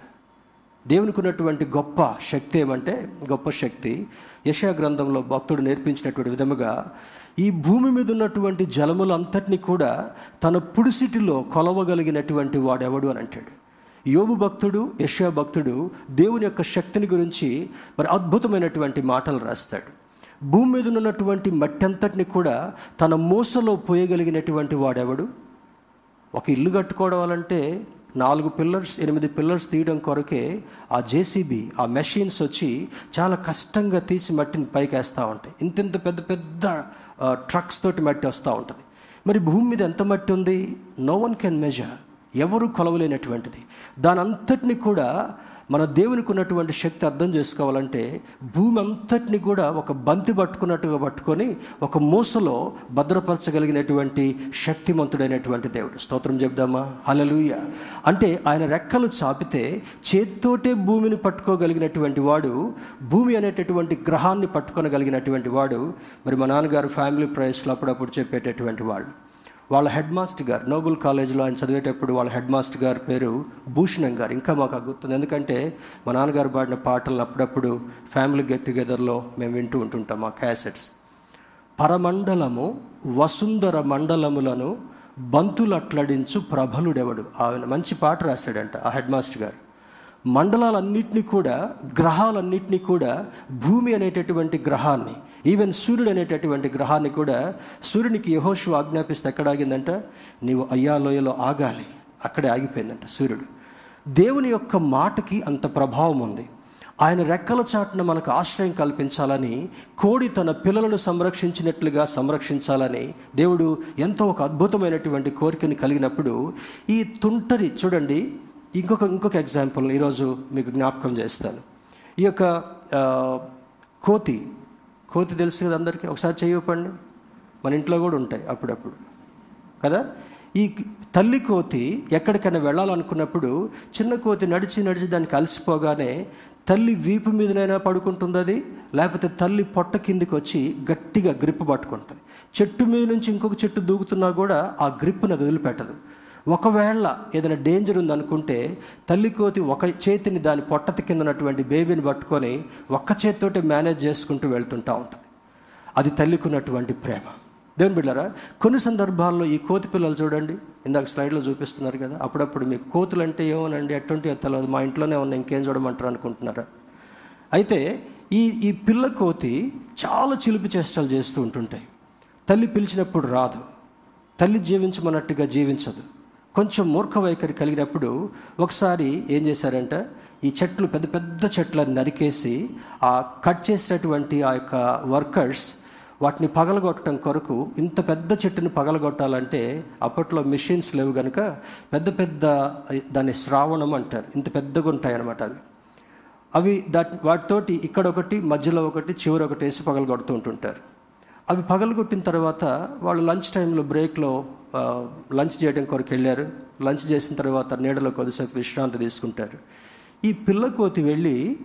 దేవునికి ఉన్నటువంటి గొప్ప శక్తి ఏమంటే గొప్ప శక్తి యశా గ్రంథంలో భక్తుడు నేర్పించినటువంటి విధముగా ఈ భూమి మీద ఉన్నటువంటి జలములంతటినీ కూడా తన పుడిసిటిలో కొలవగలిగినటువంటి వాడెవడు అని అంటాడు. యోబు భక్తుడు యశా భక్తుడు దేవుని యొక్క శక్తిని గురించి మరి అద్భుతమైనటువంటి మాటలు రాస్తాడు. భూమి మీద ఉన్నటువంటి మట్టి అంతటిని కూడా తన మూసలో పోయగలిగినటువంటి వాడెవడు? ఒక ఇల్లు కట్టుకోవడం నాలుగు పిల్లర్స్ ఎనిమిది పిల్లర్స్ తీయడం కొరకే ఆ జేసీబీ ఆ మెషిన్స్ వచ్చి చాలా కష్టంగా తీసి మట్టిని పైకేస్తూ ఉంటాయి. ఇంత పెద్ద పెద్ద ట్రక్స్ తోటి మట్టి వస్తూ ఉంటుంది. మరి భూమి మీద ఎంత మట్టి ఉంది? No one can measure. ఎవరు కొలవలేనటువంటిది. దాని అంతటిని కూడా మన దేవునికి ఉన్నటువంటి శక్తి అర్థం చేసుకోవాలంటే భూమి అంతటిని కూడా ఒక బంతి పట్టుకున్నట్టుగా పట్టుకొని ఒక మూసలో భద్రపరచగలిగినటువంటి శక్తిమంతుడైనటువంటి దేవుడు. స్తోత్రం చెప్దామా? హలలుయ అంటే ఆయన రెక్కలు చాపితే చేత్తోటే భూమిని పట్టుకోగలిగినటువంటి వాడు భూమి అనేటటువంటి గ్రహాన్ని పట్టుకొనగలిగినటువంటి వాడు మరి మా నాన్నగారు ఫ్యామిలీ ప్రైస్లో అప్పుడప్పుడు చెప్పేటటువంటి వాళ్ళు. వాళ్ళ హెడ్ మాస్టర్ గారు నోబుల్ కాలేజీలో ఆయన చదివేటప్పుడు వాళ్ళ హెడ్ మాస్టర్ గారి పేరు భూషణం గారు. ఇంకా మాకు గుర్తుంది. ఎందుకంటే మా నాన్నగారు పాడిన పాటలు అప్పుడప్పుడు ఫ్యామిలీ గెట్ టుగెదర్లో మేము వింటూ ఉంటుంటాం మా క్యాసెట్స్. పరమండలము వసుంధర మండలములను బంతులట్లడించు ప్రభలుడెవడు? ఆయన మంచి పాట రాశాడంట ఆ హెడ్ మాస్టర్ గారు. మండలాలన్నింటినీ కూడా గ్రహాలన్నింటినీ కూడా భూమి అనేటటువంటి గ్రహాన్ని ఈవెన్ సూర్యుడు అనేటటువంటి గ్రహాన్ని కూడా సూర్యునికి యహోషు ఆజ్ఞాపిస్తే ఎక్కడ ఆగిందంట నీవు అయ్యాలోయలో ఆగాలి. అక్కడే ఆగిపోయిందంట సూర్యుడు. దేవుని యొక్క మాటకి అంత ప్రభావం ఉంది. ఆయన రెక్కల చాటున మనకు ఆశ్రయం కల్పించాలని కోడి తన పిల్లలను సంరక్షించినట్లుగా సంరక్షించాలని దేవుడు ఎంతో ఒక అద్భుతమైనటువంటి కోరికని కలిగినప్పుడు ఈ తుంటరి చూడండి ఇంకొక ఇంకొక ఎగ్జాంపుల్ ఈరోజు మీకు జ్ఞాపకం చేస్తాను. ఈ యొక్క కోతి కోతి తెలుసు కదా అందరికీ? ఒకసారి చేయపండి మన ఇంట్లో కూడా ఉంటాయి అప్పుడప్పుడు. కదా? ఈ తల్లి కోతి ఎక్కడికైనా వెళ్ళాలనుకున్నప్పుడు చిన్న కోతి నడిచి నడిచి దానికి అలసిపోగానే తల్లి వీపు మీదనైనా పడుకుంటుంది అది లేకపోతే తల్లి పొట్ట కిందికి వచ్చి గట్టిగా గ్రిప్ పట్టుకుంటుంది. చెట్టు మీద నుంచి ఇంకొక చెట్టు దూకుతున్నా కూడా ఆ గ్రిప్ను అది వదిలిపెట్టదు. ఒకవేళ ఏదైనా డేంజర్ ఉందనుకుంటే తల్లి కోతి ఒక చేతిని దాని పొట్టత కింద ఉన్నటువంటి బేబీని పట్టుకొని ఒక్క చేతితోటి మేనేజ్ చేసుకుంటూ వెళ్తుంటూ ఉంటుంది. అది తల్లికున్నటువంటి ప్రేమ. దేవుని బిడ్డారా కొన్ని సందర్భాల్లో ఈ కోతి పిల్లలు చూడండి. ఇందాక స్లైడ్లో చూపిస్తున్నారు కదా అప్పుడప్పుడు మీకు కోతులు అంటే ఏమోనండి ఎటువంటి తెలియదు మా ఇంట్లోనే ఉన్న ఇంకేం చూడమంటారు అనుకుంటున్నారా? అయితే ఈ ఈ పిల్ల కోతి చాలా చిలిపి చేష్టలు చేస్తూ ఉంటుంటాయి. తల్లి పిలిచినప్పుడు రాదు. తల్లి జీవించమన్నట్టుగా జీవించదు. కొంచెం మూర్ఖ వైఖరి కలిగినప్పుడు ఒకసారి ఏం చేశారంటే? ఈ చెట్లు పెద్ద పెద్ద చెట్లను నరికేసి ఆ కట్ చేసినటువంటి ఆ యొక్క వర్కర్స్ వాటిని పగలగొట్టడం కొరకు ఇంత పెద్ద చెట్టుని పగలగొట్టాలంటే అప్పట్లో మిషన్స్ లేవు కనుక పెద్ద పెద్ద దాన్ని శ్రావణం అంటారు. ఇంత పెద్దగా ఉంటాయి అన్నమాట అవి. అవి దా వాటితోటి ఇక్కడ ఒకటి మధ్యలో ఒకటి చివరి ఒకటి వేసి పగలగొడుతూ ఉంటుంటారు. అవి పగలగొట్టిన తర్వాత వాళ్ళు లంచ్ టైంలో బ్రేక్లో లంచ్ చేయడం కొరకు వెళ్ళారు. లంచ్ చేసిన తర్వాత నీడలో కొద్దిసేపు విశ్రాంతి తీసుకుంటారు. ఈ పిల్ల కోతి వెళ్ళి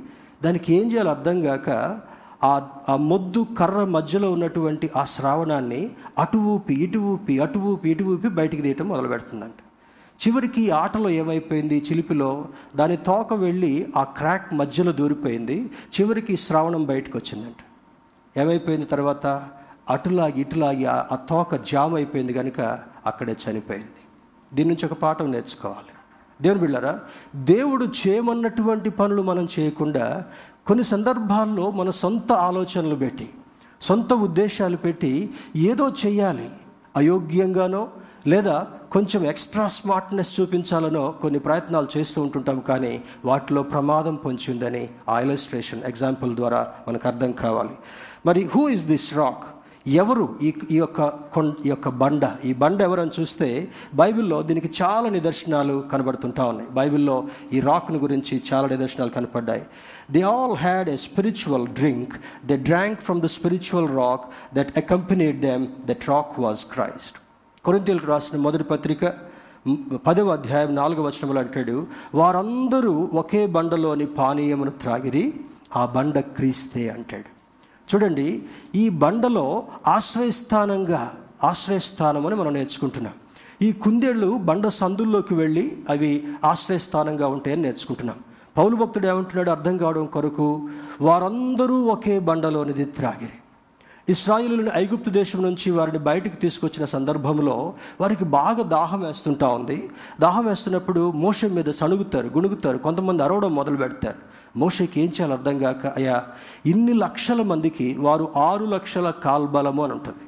దానికి ఏం చేయాలో అర్థం కాక ఆ ఆ మొద్దు కర్ర మధ్యలో ఉన్నటువంటి ఆ శ్రావణాన్ని అటు ఊపి ఇటు ఊపి అటు ఊపి ఇటు ఊపి బయటికి తీయటం మొదలు పెడుతుందంట చివరికి ఈ ఆటలో ఏమైపోయింది? చిలిపిలో దాని తోక వెళ్ళి ఆ క్రాక్ మధ్యలో దూరిపోయింది. చివరికి శ్రావణం బయటకు వచ్చిందంట ఏమైపోయింది తర్వాత? అటులాగి ఇటులాగి ఆ- తోక జామ్ అయిపోయింది కనుక అక్కడే చనిపోయింది. దీని నుంచి ఒక పాఠం నేర్చుకోవాలి. దేవుని బిళ్ళారా దేవుడు చేయమన్నటువంటి పనులు మనం చేయకుండా కొన్ని సందర్భాల్లో మన సొంత ఆలోచనలు పెట్టి సొంత ఉద్దేశాలు పెట్టి ఏదో చేయాలి అయోగ్యంగానో లేదా కొంచెం ఎక్స్ట్రా స్మార్ట్నెస్ చూపించాలనో కొన్ని ప్రయత్నాలు చేస్తూ ఉంటుంటాం కానీ వాటిలో ప్రమాదం పొంచిందని ఆ ఇలస్ట్రేషన్ ఎగ్జాంపుల్ ద్వారా మనకు అర్థం కావాలి. మరి హూ ఇస్ దిస్ రాక్ ఎవరు ఈ ఈ యొక్క కొండ ఈ యొక్క బండ ఈ బండ ఎవరని చూస్తే బైబిల్లో దీనికి చాలా నిదర్శనాలు కనబడుతుంటా ఉన్నాయి. బైబిల్లో ఈ రాక్ను గురించి చాలా నిదర్శనాలు కనపడ్డాయి. They all had a spiritual drink they drank from the spiritual rock that accompanied them that rock was Christ కొరింతీలకు రాసిన మొదటి పత్రిక పదవ అధ్యాయం నాలుగవ వచనంలో అంటాడు వారందరూ ఒకే బండలోని పానీయమును త్రాగిరి ఆ బండ క్రీస్తే అంటాడు. చూడండి ఈ బండలో ఆశ్రయస్థానంగా ఆశ్రయస్థానం అని మనం నేర్చుకుంటున్నాం. ఈ కుందేళ్ళు బండ సందుల్లోకి వెళ్ళి అవి ఆశ్రయస్థానంగా ఉంటాయని నేర్చుకుంటున్నాం. పౌలు భక్తుడు ఏమంటున్నాడు అర్థం కావడం కొరకు? వారందరూ ఒకే బండలోనిది త్రాగిరి. ఇస్రాయిలుని ఐగుప్తు దేశం నుంచి వారిని బయటకు తీసుకొచ్చిన సందర్భంలో వారికి బాగా దాహం వేస్తుంటా ఉంది. దాహం వేస్తున్నప్పుడు మోసం మీద సణుగుతారు గుణుగుతారు. కొంతమంది అరవడం మొదలు పెడతారు మోషకి ఏం చేయాలో అర్థం కాక అయ్యా ఇన్ని లక్షల మందికి వారు ఆరు లక్షల కాల్బలము అని ఉంటుంది.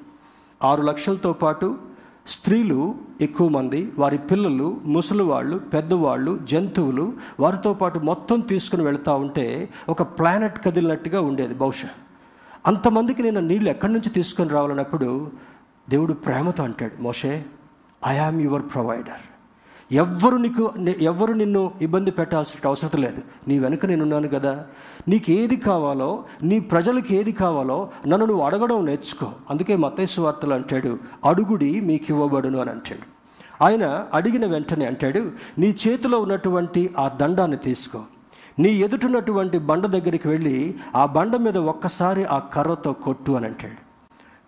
ఆరు లక్షలతో పాటు స్త్రీలు ఎక్కువ మంది వారి పిల్లలు ముసలి వాళ్ళు పెద్దవాళ్ళు జంతువులు వారితో పాటు మొత్తం తీసుకుని వెళ్తూ ఉంటే ఒక ప్లానెట్ కదిలినట్టుగా ఉండేది బహుశా. అంతమందికి నేను నీళ్ళు ఎక్కడి నుంచి తీసుకొని రావాలన్నప్పుడు దేవుడు ప్రేమతో అంటాడు మోషే ఐ ఆమ్ యువర్ ప్రొవైడర్ ఎవ్వరు నీకు ఎవ్వరు నిన్ను ఇబ్బంది పెట్టాల్సిన అవసరం లేదు. నీ వెనుక నేనున్నాను కదా. నీకు ఏది కావాలో నీ ప్రజలకు ఏది కావాలో నన్ను నువ్వు అడగడం నేర్చుకో. అందుకే మతేసు వార్తలు అంటాడు అడుగుడి మీకు ఇవ్వబడును అని అంటాడు. ఆయన అడిగిన వెంటనే అంటాడు నీ చేతిలో ఉన్నటువంటి ఆ దండాన్ని తీసుకో. నీ ఎదుటున్నటువంటి బండ దగ్గరికి వెళ్ళి ఆ బండ మీద ఒక్కసారి ఆ కర్రతో కొట్టు అని అంటాడు.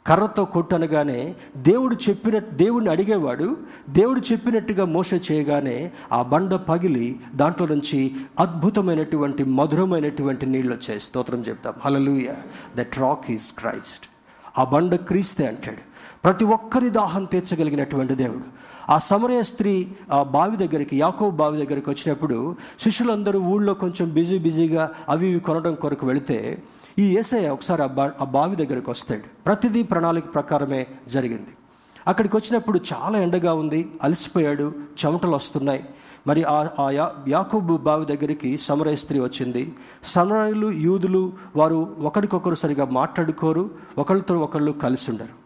కర్రతో కొట్టనగానే దేవుడు చెప్పిన దేవుడిని అడిగేవాడు దేవుడు చెప్పినట్టుగా మోస చేయగానే ఆ బండ పగిలి దాంట్లో నుంచి అద్భుతమైనటువంటి మధురమైనటువంటి నీళ్ళు వచ్చాయి. స్తోత్రం చెప్తాం. హలలుయ దట్ రాక్ ఈజ్ క్రైస్ట్ ఆ బండ క్రీస్తే అంటాడు. ప్రతి ఒక్కరి దాహం తీర్చగలిగినటువంటి దేవుడు. ఆ సమరయ స్త్రీ ఆ బావి దగ్గరికి యాకో బావి దగ్గరికి వచ్చినప్పుడు శిష్యులందరూ ఊళ్ళో కొంచెం బిజీ బిజీగా అవి ఇవి కొనడం కొరకు వెళితే ఈ ఏసఐ ఒకసారి ఆ ఆ బావి దగ్గరికి వస్తాడు. ప్రతిదీ ప్రణాళిక ప్రకారమే జరిగింది. అక్కడికి వచ్చినప్పుడు చాలా ఎండగా ఉంది అలసిపోయాడు చెమటలు వస్తున్నాయి. మరి ఆ ఆ యా యాకోబు బావి దగ్గరికి సమరయ స్త్రీ వచ్చింది. సమరాయులు యూదులు వారు ఒకరికొకరు సరిగా మాట్లాడుకోరు ఒకరితో ఒకళ్ళు కలిసి ఉండరు.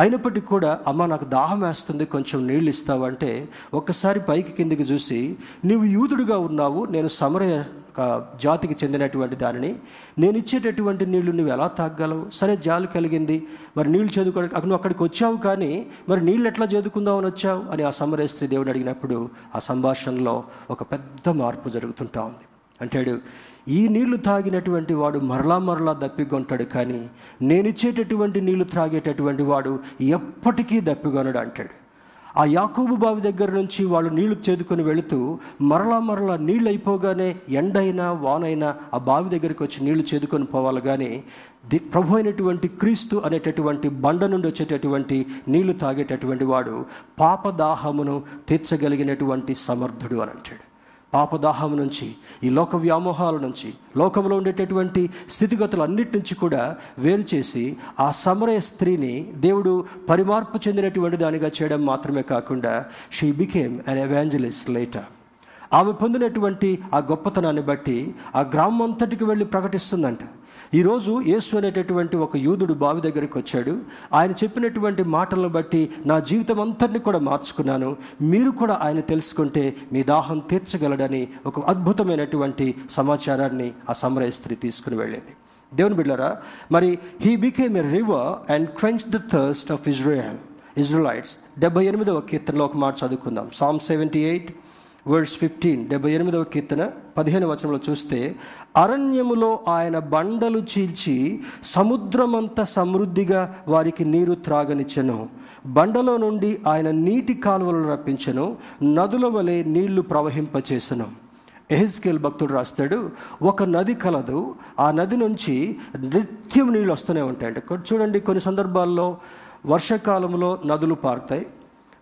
అయినప్పటికీ కూడా అమ్మ నాకు దాహం వేస్తుంది కొంచెం నీళ్ళు ఇస్తావంటే ఒక్కసారి పైకి కిందికి చూసి నీవు యూదుడుగా ఉన్నావు నేను సమరయ ఒక జాతికి చెందినటువంటి దానిని నేను ఇచ్చేటటువంటి నీళ్ళు నువ్వు ఎలా తాగలవు సరే జాలి కలిగింది. మరి నీళ్ళు చదువుకోవడానికి అక్కడ నువ్వు అక్కడికి వచ్చావు కానీ మరి నీళ్ళు ఎట్లా చదువుకుందామని వచ్చావు? అని ఆ సమరయ స్త్రీ దేవుడు అడిగినప్పుడు ఆ సంభాషణలో ఒక పెద్ద మార్పు జరుగుతుంటా ఉంది. అంటాడు ఈ నీళ్ళు తాగినటువంటి వాడు మరలా మరలా దప్పిగొంటాడు కానీ నేనిచ్చేటటువంటి నీళ్ళు త్రాగేటటువంటి వాడు ఎప్పటికీ దప్పిగొనడు అంటాడు. ఆ యాకూబు బావి దగ్గర నుంచి వాళ్ళు నీళ్ళు చేదుకొని వెళుతూ మరలా మరలా నీళ్ళు అయిపోగానే ఎండైనా వానైనా ఆ బావి దగ్గరికి వచ్చి నీళ్ళు చేదుకొని పోవాలి. కానీ ది ప్రభు అయినటువంటి క్రీస్తు అనేటటువంటి బండ నుండి వచ్చేటటువంటి నీళ్ళు తాగేటటువంటి వాడు పాపదాహమును తీర్చగలిగినటువంటి సమర్థుడు అని అంటాడు. పాపదాహం నుంచి ఈ లోక వ్యామోహాల నుంచి లోకంలో ఉండేటటువంటి స్థితిగతులు అన్నిటి నుంచి కూడా వేరు చేసి ఆ సమరయ స్త్రీని దేవుడు పరిమార్పు చెందినటువంటి దానిగా చేయడం మాత్రమే కాకుండా she became an evangelist later ఆమె పొందినటువంటి ఆ గొప్పతనాన్ని బట్టి ఆ గ్రామం అంతటికి వెళ్ళి ప్రకటిస్తుందంట. ఈరోజు యేసు అనేటటువంటి ఒక యూదుడు బావి దగ్గరికి వచ్చాడు. ఆయన చెప్పినటువంటి మాటలను బట్టి నా జీవితం అంతటిని కూడా మార్చుకున్నాను. మీరు కూడా ఆయన తెలుసుకుంటే మీ దాహం తీర్చగలడని ఒక అద్భుతమైనటువంటి సమాచారాన్ని ఆ సమరయ స్త్రీ తీసుకుని వెళ్ళింది. దేవుని బిడ్డారా మరి he became a river and quench the thirst of Israel Israelites డెబ్బై ఎనిమిదవ కీర్తనలో ఒక మాట చదువుకుందాం. Psalm seventy eight. Verse fifteen డెబ్బై ఎనిమిదవ కీర్తన పదిహేను వచనంలో చూస్తే అరణ్యములో ఆయన బండలు చీల్చి సముద్రమంత సమృద్ధిగా వారికి నీరు త్రాగనిచ్చెను. బండలో నుండి ఆయన నీటి కాలువలు రప్పించెను. నదుల వలె నీళ్ళు ప్రవహింపచేసెను. ఎహెజ్కేల్ భక్తుడు రాస్తాడు ఒక నది కలదు. ఆ నది నుంచి నిత్యం నీళ్ళు వస్తూనే ఉంటాయండి చూడండి కొన్ని సందర్భాల్లో వర్షాకాలంలో నదులు పారుతాయి.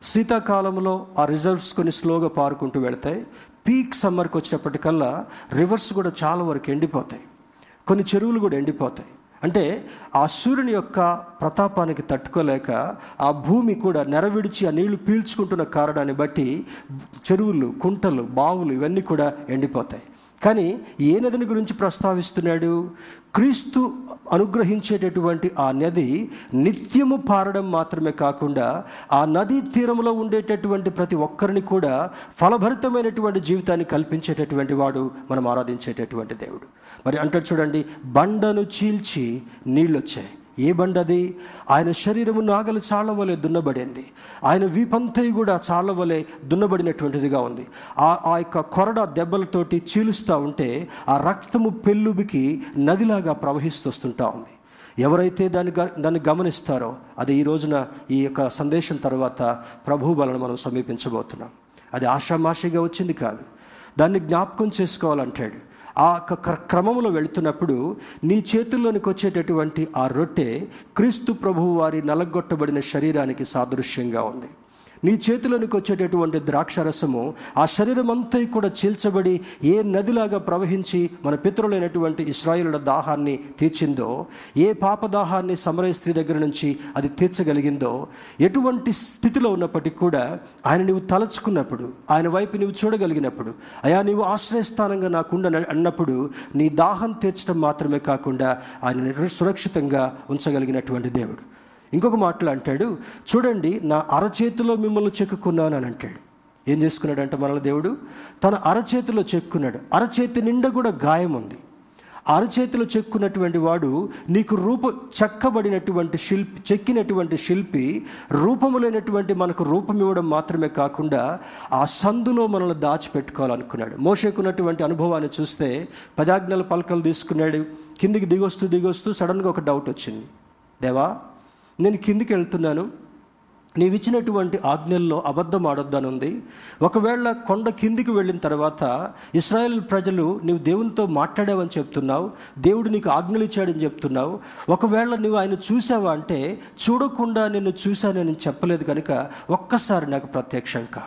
శీతాకాలంలో ఆ రిజర్వ్స్ కొన్ని స్లోగా పారుకుంటూ వెళ్తాయి. పీక్ సమ్మర్కి వచ్చినప్పటికల్లా రివర్స్ కూడా చాలా వరకు ఎండిపోతాయి. కొన్ని చెరువులు కూడా ఎండిపోతాయి. అంటే ఆ సూర్యుని యొక్క ప్రతాపానికి తట్టుకోలేక ఆ భూమి కూడా నెరవిడిచి ఆ నీళ్ళు పీల్చుకుంటున్న కారణాన్ని బట్టి చెరువులు కుంటలు బావులు ఇవన్నీ కూడా ఎండిపోతాయి. కానీ ఏ నదిని గురించి ప్రస్తావిస్తున్నాడు? క్రీస్తు అనుగ్రహించేటటువంటి ఆ నది నిత్యము పారడం మాత్రమే కాకుండా ఆ నదీ తీరంలో ఉండేటటువంటి ప్రతి ఒక్కరిని కూడా ఫలభరితమైనటువంటి జీవితాన్ని కల్పించేటటువంటి వాడు మనం ఆరాధించేటటువంటి దేవుడు. మరి అంటాడు చూడండి బండను చీల్చి నీళ్ళు ఏ ఏ బండది ఆయన శరీరము నాగలి చాళ్ళ వలె దున్నబడింది. ఆయన వీపంతయి కూడా చాళ్ళ వలె దున్నబడినటువంటిదిగా ఉంది. ఆ ఆ యొక్క కొరడ దెబ్బలతోటి చీలుస్తూ ఉంటే ఆ రక్తము పెళ్ళుబికి నదిలాగా ప్రవహిస్తొస్తుంటా ఉంది. ఎవరైతే దాన్ని దాన్ని గమనిస్తారో అది ఈ రోజున ఈ యొక్క సందేశం తర్వాత ప్రభు బలను మనం సమీపించబోతున్నాం. అది ఆషామాషిగా వచ్చింది కాదు. దాన్ని జ్ఞాపకం చేసుకోవాలంటాడు. ఆ క్రమంలో వెళుతున్నప్పుడు నీ చేతుల్లోనికి వచ్చేటటువంటి ఆ రొట్టె క్రీస్తు ప్రభువు వారి నలగొట్టబడిన శరీరానికి సాదృశ్యంగా ఉంది. నీ చేతిలోనికి వచ్చేటటువంటి ద్రాక్షరసము ఆ శరీరం అంతా కూడా చీల్చబడి ఏ నదిలాగా ప్రవహించి మన పితరులైనటువంటి ఇస్రాయిలుల దాహాన్ని తీర్చిందో ఏ పాప దాహాన్ని సమరయ స్త్రీ దగ్గర నుంచి అది తీర్చగలిగిందో ఎటువంటి స్థితిలో ఉన్నప్పటికీ కూడా ఆయన నువ్వు తలచుకున్నప్పుడు ఆయన వైపు నువ్వు చూడగలిగినప్పుడు అయా నీవు ఆశ్రయస్థానంగా నాకుండ అన్నప్పుడు నీ దాహం తీర్చడం మాత్రమే కాకుండా ఆయన సురక్షితంగా ఉంచగలిగినటువంటి దేవుడు. ఇంకొక మాటలు అంటాడు చూడండి నా అరచేతిలో మిమ్మల్ని చెక్కున్నాను అని అంటాడు. ఏం చేసుకున్నాడంటే మనల దేవుడు? తన అరచేతిలో చెక్కున్నాడు. అరచేతి నిండా కూడా గాయం ఉంది. అరచేతిలో చెక్కున్నటువంటి వాడు నీకు రూప చెక్కబడినటువంటి శిల్పి చెక్కినటువంటి శిల్పి రూపము లేనటువంటి మనకు రూపం ఇవ్వడం మాత్రమే కాకుండా ఆ సందులో మనల్ని దాచిపెట్టుకోవాలనుకున్నాడు. మోసేకున్నటువంటి అనుభవాన్ని చూస్తే పదాజ్ఞల పలకలు తీసుకున్నాడు. కిందికి దిగొస్తూ దిగొస్తూ సడన్గా ఒక డౌట్ వచ్చింది. దేవా నేను కిందికి వెళ్తున్నాను. నీవు ఇచ్చినటువంటి ఆజ్ఞల్లో అబద్ధం ఆడొద్దనుంది ఒకవేళ కొండ కిందికి వెళ్ళిన తర్వాత ఇస్రాయేల్ ప్రజలు నీవు దేవునితో మాట్లాడావని చెప్తున్నావు. దేవుడు నీకు ఆజ్ఞలు ఇచ్చాడని చెప్తున్నావు. ఒకవేళ నువ్వు ఆయన చూసావా అంటే చూడకుండా నిన్ను చూశానని చెప్పలేదు కనుక ఒక్కసారి నాకు ప్రత్యక్షంక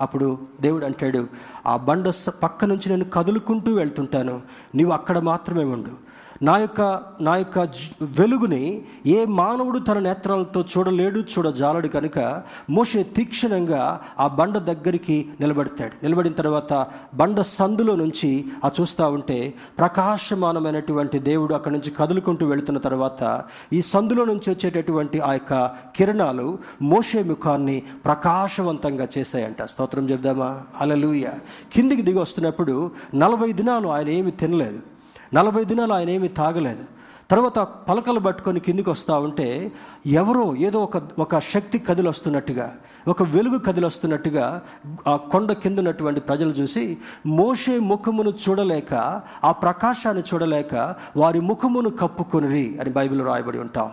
అప్పుడు దేవుడు అంటాడు ఆ బండ పక్క నుంచి నేను కదులుకుంటూ వెళ్తుంటాను. నీవు అక్కడ మాత్రమే ఉండు. నా యొక్క నా యొక్క వెలుగుని ఏ మానవుడు తన నేత్రాలతో చూడలేడు చూడజాలడు కనుక మోషే తీక్షణంగా ఆ బండ దగ్గరికి నిలబడతాడు. నిలబడిన తర్వాత బండ సందులో నుంచి ఆ చూస్తూ ఉంటే ప్రకాశమానమైనటువంటి దేవుడు అక్కడి నుంచి కదులుకుంటూ వెళుతున్న తర్వాత ఈ సందులో నుంచి వచ్చేటటువంటి ఆ యొక్క కిరణాలు మోషే ముఖాన్ని ప్రకాశవంతంగా చేశాయంట. స్తోత్రం చెప్దామా? అలలుయ కిందికి దిగి వస్తున్నప్పుడు నలభై దినాలు ఆయన ఏమి తినలేదు. నలభై దినాలు ఆయన ఏమీ తాగలేదు. తర్వాత పలకలు పట్టుకొని కిందికి వస్తూ ఉంటే ఎవరో ఏదో ఒక ఒక శక్తి కదిలొస్తున్నట్టుగా ఒక వెలుగు కదిలొస్తున్నట్టుగా ఆ కొండ కింద ఉన్నటువంటి ప్రజలు చూసి మోషే ముఖమును చూడలేక ఆ ప్రకాశాన్ని చూడలేక వారి ముఖమును కప్పుకొనిరి అని బైబిల్ రాయబడి ఉంటాం.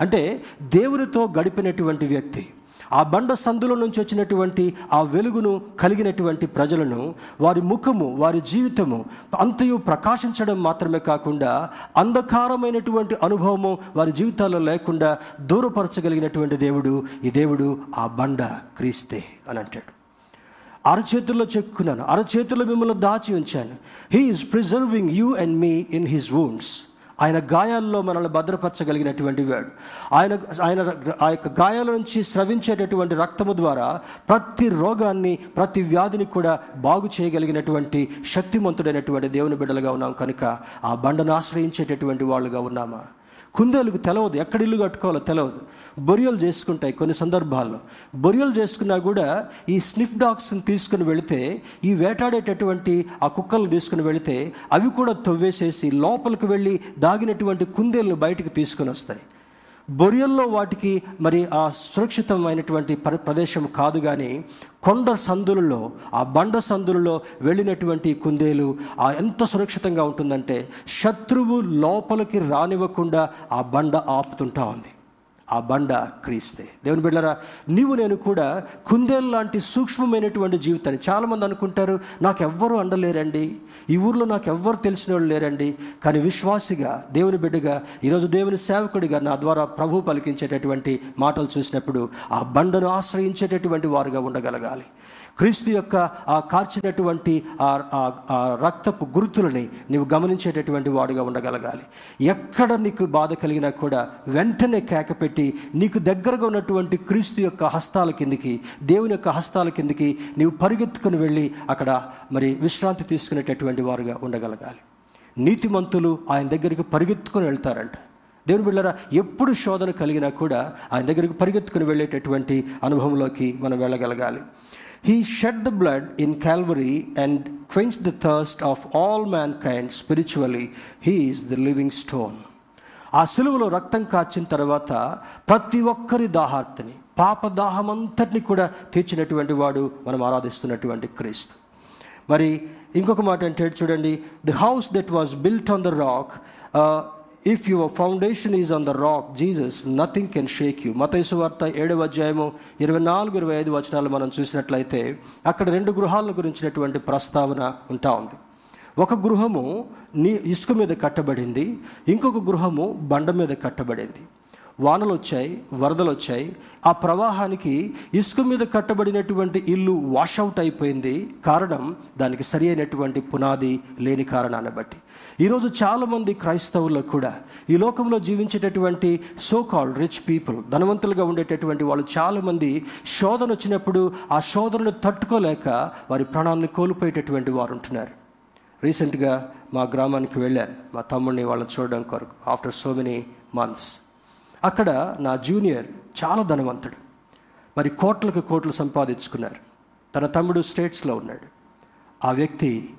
అంటే దేవునితో గడిపినటువంటి వ్యక్తి. ఆ బండ సందులో నుంచి వచ్చినటువంటి ఆ వెలుగును కలిగినటువంటి ప్రజలను వారి ముఖము వారి జీవితము అంతయు ప్రకాశించడం మాత్రమే కాకుండా అంధకారమైనటువంటి అనుభవము వారి జీవితాల్లో లేకుండా దూరపరచగలిగినటువంటి దేవుడు ఈ దేవుడు ఆ బండ క్రీస్తే అని అంటాడు. అరచేతుల్లో చెక్కున్నాను. అరచేతుల్లో మిమ్మల్ని దాచి ఉంచాను. He is preserving you and me in his wounds ఆయన గాయాల్లో మనల్ని భద్రపరచగలిగినటువంటి వాడు. ఆయన ఆయన ఆ యొక్క గాయాల నుంచి స్రవించేటటువంటి రక్తము ద్వారా ప్రతి రోగాన్ని ప్రతి వ్యాధిని కూడా బాగు చేయగలిగినటువంటి శక్తిమంతుడైనటువంటి దేవుని బిడ్డలుగా ఉన్నాం కనుక ఆ బండను ఆశ్రయించేటటువంటి వాళ్ళుగా ఉన్నామా? కుందేలుకు తెలవదు. ఎక్కడ ఇల్లు కట్టుకోవాలో తెలవదు. బొరియలు చేసుకుంటాయి కొన్ని సందర్భాల్లో. బొరియలు చేసుకున్నా కూడా ఈ స్నిఫ్ డాగ్స్ని తీసుకుని వెళితే ఈ వేటాడేటటువంటి ఆ కుక్కలను తీసుకుని వెళితే అవి కూడా తవ్వేసేసి లోపలికి వెళ్ళి దాగినటువంటి కుందేలను బయటకు తీసుకుని వస్తాయి. బొరియల్లో వాటికి మరి ఆ సురక్షితమైనటువంటి ప్ర- ప్రదేశం కాదు కానీ కొండ సందులలో ఆ బండ సందులలో వెళ్ళినటువంటి కుందేలు ఆ ఎంత సురక్షితంగా ఉంటుందంటే శత్రువు లోపలికి రానివ్వకుండా ఆ బండ ఆపుతుంటా ఉంది. ఆ బండ క్రీస్తే. దేవుని బిడ్డరా నీవు నేను కూడా కుందేలు లాంటి సూక్ష్మమైనటువంటి జీవితాన్ని చాలామంది అనుకుంటారు నాకు అండలేరండి. ఈ ఊర్లో నాకు ఎవ్వరు తెలిసిన వాళ్ళు లేరండి. కానీ విశ్వాసిగా దేవుని బిడ్డగా ఈరోజు దేవుని సేవకుడిగా నా ద్వారా ప్రభు పలికించేటటువంటి మాటలు చూసినప్పుడు ఆ బండను ఆశ్రయించేటటువంటి వారుగా ఉండగలగాలి. క్రీస్తు యొక్క ఆ కార్చినటువంటి ఆ రక్తపు గుర్తులని నీవు గమనించేటటువంటి వాడుగా ఉండగలగాలి. ఎక్కడ నీకు బాధ కలిగినా కూడా వెంటనే కేకపెట్టి నీకు దగ్గరగా ఉన్నటువంటి క్రీస్తు యొక్క హస్తాల కిందికి దేవుని యొక్క హస్తాల కిందికి నీవు పరిగెత్తుకుని వెళ్ళి అక్కడ మరి విశ్రాంతి తీసుకునేటటువంటి వారుగా ఉండగలగాలి. నీతిమంతులు ఆయన దగ్గరికి పరిగెత్తుకొని వెళ్తారంట. దేవుని బిళ్ళరా ఎప్పుడు శోధన కలిగినా కూడా ఆయన దగ్గరికి పరిగెత్తుకుని వెళ్ళేటటువంటి అనుభవంలోకి మనం వెళ్ళగలగాలి. He shed the blood in Calvary and quench the thirst of all mankind spiritually he's the living stone ఆ సిలువలో రక్తం కాచిన తర్వాత ప్రతి ఒక్కరి దాహార్తిని పాప దాహమంతటిని కూడా తీర్చినటువంటి వాడు మనం ఆరాధిస్తున్నటువంటి క్రీస్తు. మరి ఇంకొక మాట అంటే చూడండి the house that was built on the rock if your foundation is on the rock Jesus nothing can shake you మతైసు వార్త ఏడవ అధ్యాయము ఇరవై నాలుగు ఇరవై ఐదు వచనాలు మనం చూసినట్లయితే అక్కడ రెండు గృహాల గురించినటువంటి ప్రస్తావన ఉంటా ఉంది. ఒక గృహము నీ ఇసుక మీద కట్టబడింది ఇంకొక గృహము బండ మీద కట్టబడింది. వానలు వచ్చాయి వరదలు వచ్చాయి ఆ ప్రవాహానికి ఇసుక మీద కట్టబడినటువంటి ఇల్లు వాషౌట్ అయిపోయింది. కారణం దానికి సరి అయినటువంటి పునాది లేని కారణాన్ని బట్టి. ఈరోజు చాలామంది క్రైస్తవుల్లో కూడా ఈ లోకంలో జీవించేటటువంటి సో కాల్డ్ రిచ్ పీపుల్ ధనవంతులుగా ఉండేటటువంటి వాళ్ళు చాలామంది శోధన వచ్చినప్పుడు ఆ శోధనను తట్టుకోలేక వారి ప్రాణాలను కోల్పోయేటటువంటి వారు ఉంటున్నారు రీసెంట్గా మా గ్రామానికి వెళ్ళాను. మా తమ్ముడిని వాళ్ళని చూడడం కొరకు ఆఫ్టర్ సో మెనీ మంత్స్ అక్కడ నా జూనియర్ చాలా ధనవంతుడు. మరి కోట్లకు కోట్లు సంపాదించుకున్నారు. తన తమ్ముడు స్టేట్స్లో ఉన్నాడు. ఆ వ్యక్తి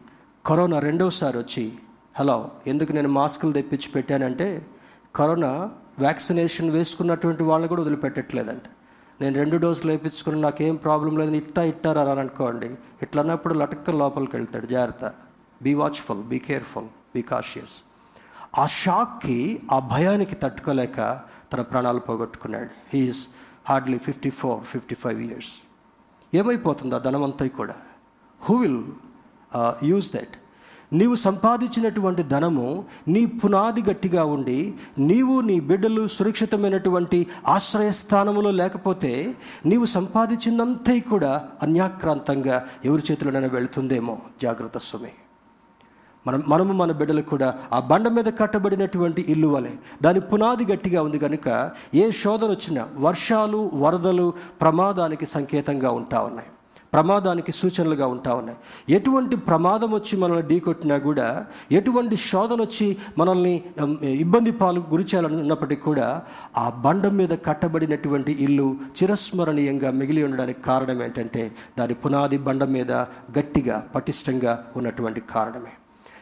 కరోనా రెండవసారి వచ్చి హలో ఎందుకు నేను మాస్కులు తెప్పించి పెట్టానంటే కరోనా వ్యాక్సినేషన్ వేసుకున్నటువంటి వాళ్ళని కూడా వదిలిపెట్టట్లేదంట. నేను రెండు డోసులు వేయించుకుని నాకేం ప్రాబ్లం లేదు ఇట్టా ఇట్టారా అని అనుకోండి. ఇట్లా అన్నప్పుడు లటక్క లోపలికి వెళ్తాడు జాగ్రత్త. Be watchful be careful be cautious. ఆ షాక్కి ఆ భయానికి తట్టుకోలేక తన ప్రాణాలు పోగొట్టుకున్నాడు. He's hardly fifty four fifty five years ఏమైపోతుంది ఆ ధనమంతా కూడా? హూ విల్ యూజ్ దట్ నీవు సంపాదించినటువంటి ధనము నీ పునాది గట్టిగా ఉండి నీవు నీ బిడ్డలు సురక్షితమైనటువంటి ఆశ్రయస్థానములో లేకపోతే నీవు సంపాదించినంతై కూడా అన్యాక్రాంతంగా ఎవరి చేతిలోనైనా వెళుతుందేమో? జాగ్రత్త సుమే. మనం మనము మన బిడ్డలకు కూడా ఆ బండ మీద కట్టబడినటువంటి ఇల్లు వలె దాని పునాది గట్టిగా ఉంది కనుక ఏ శోధన వచ్చినా వర్షాలు వరదలు ప్రమాదానికి సంకేతంగా ఉంటా ఉన్నాయి. ప్రమాదానికి సూచనలుగా ఉంటా ఉన్నాయి. ఎటువంటి ప్రమాదం వచ్చి మనల్ని ఢీకొట్టినా కూడా ఎటువంటి శోధన వచ్చి మనల్ని ఇబ్బంది పాలు గురి ఉన్నప్పటికీ కూడా ఆ బండ మీద కట్టబడినటువంటి ఇల్లు చిరస్మరణీయంగా మిగిలి ఉండడానికి కారణం ఏంటంటే దాని పునాది బండ మీద గట్టిగా పటిష్టంగా ఉన్నటువంటి కారణమే.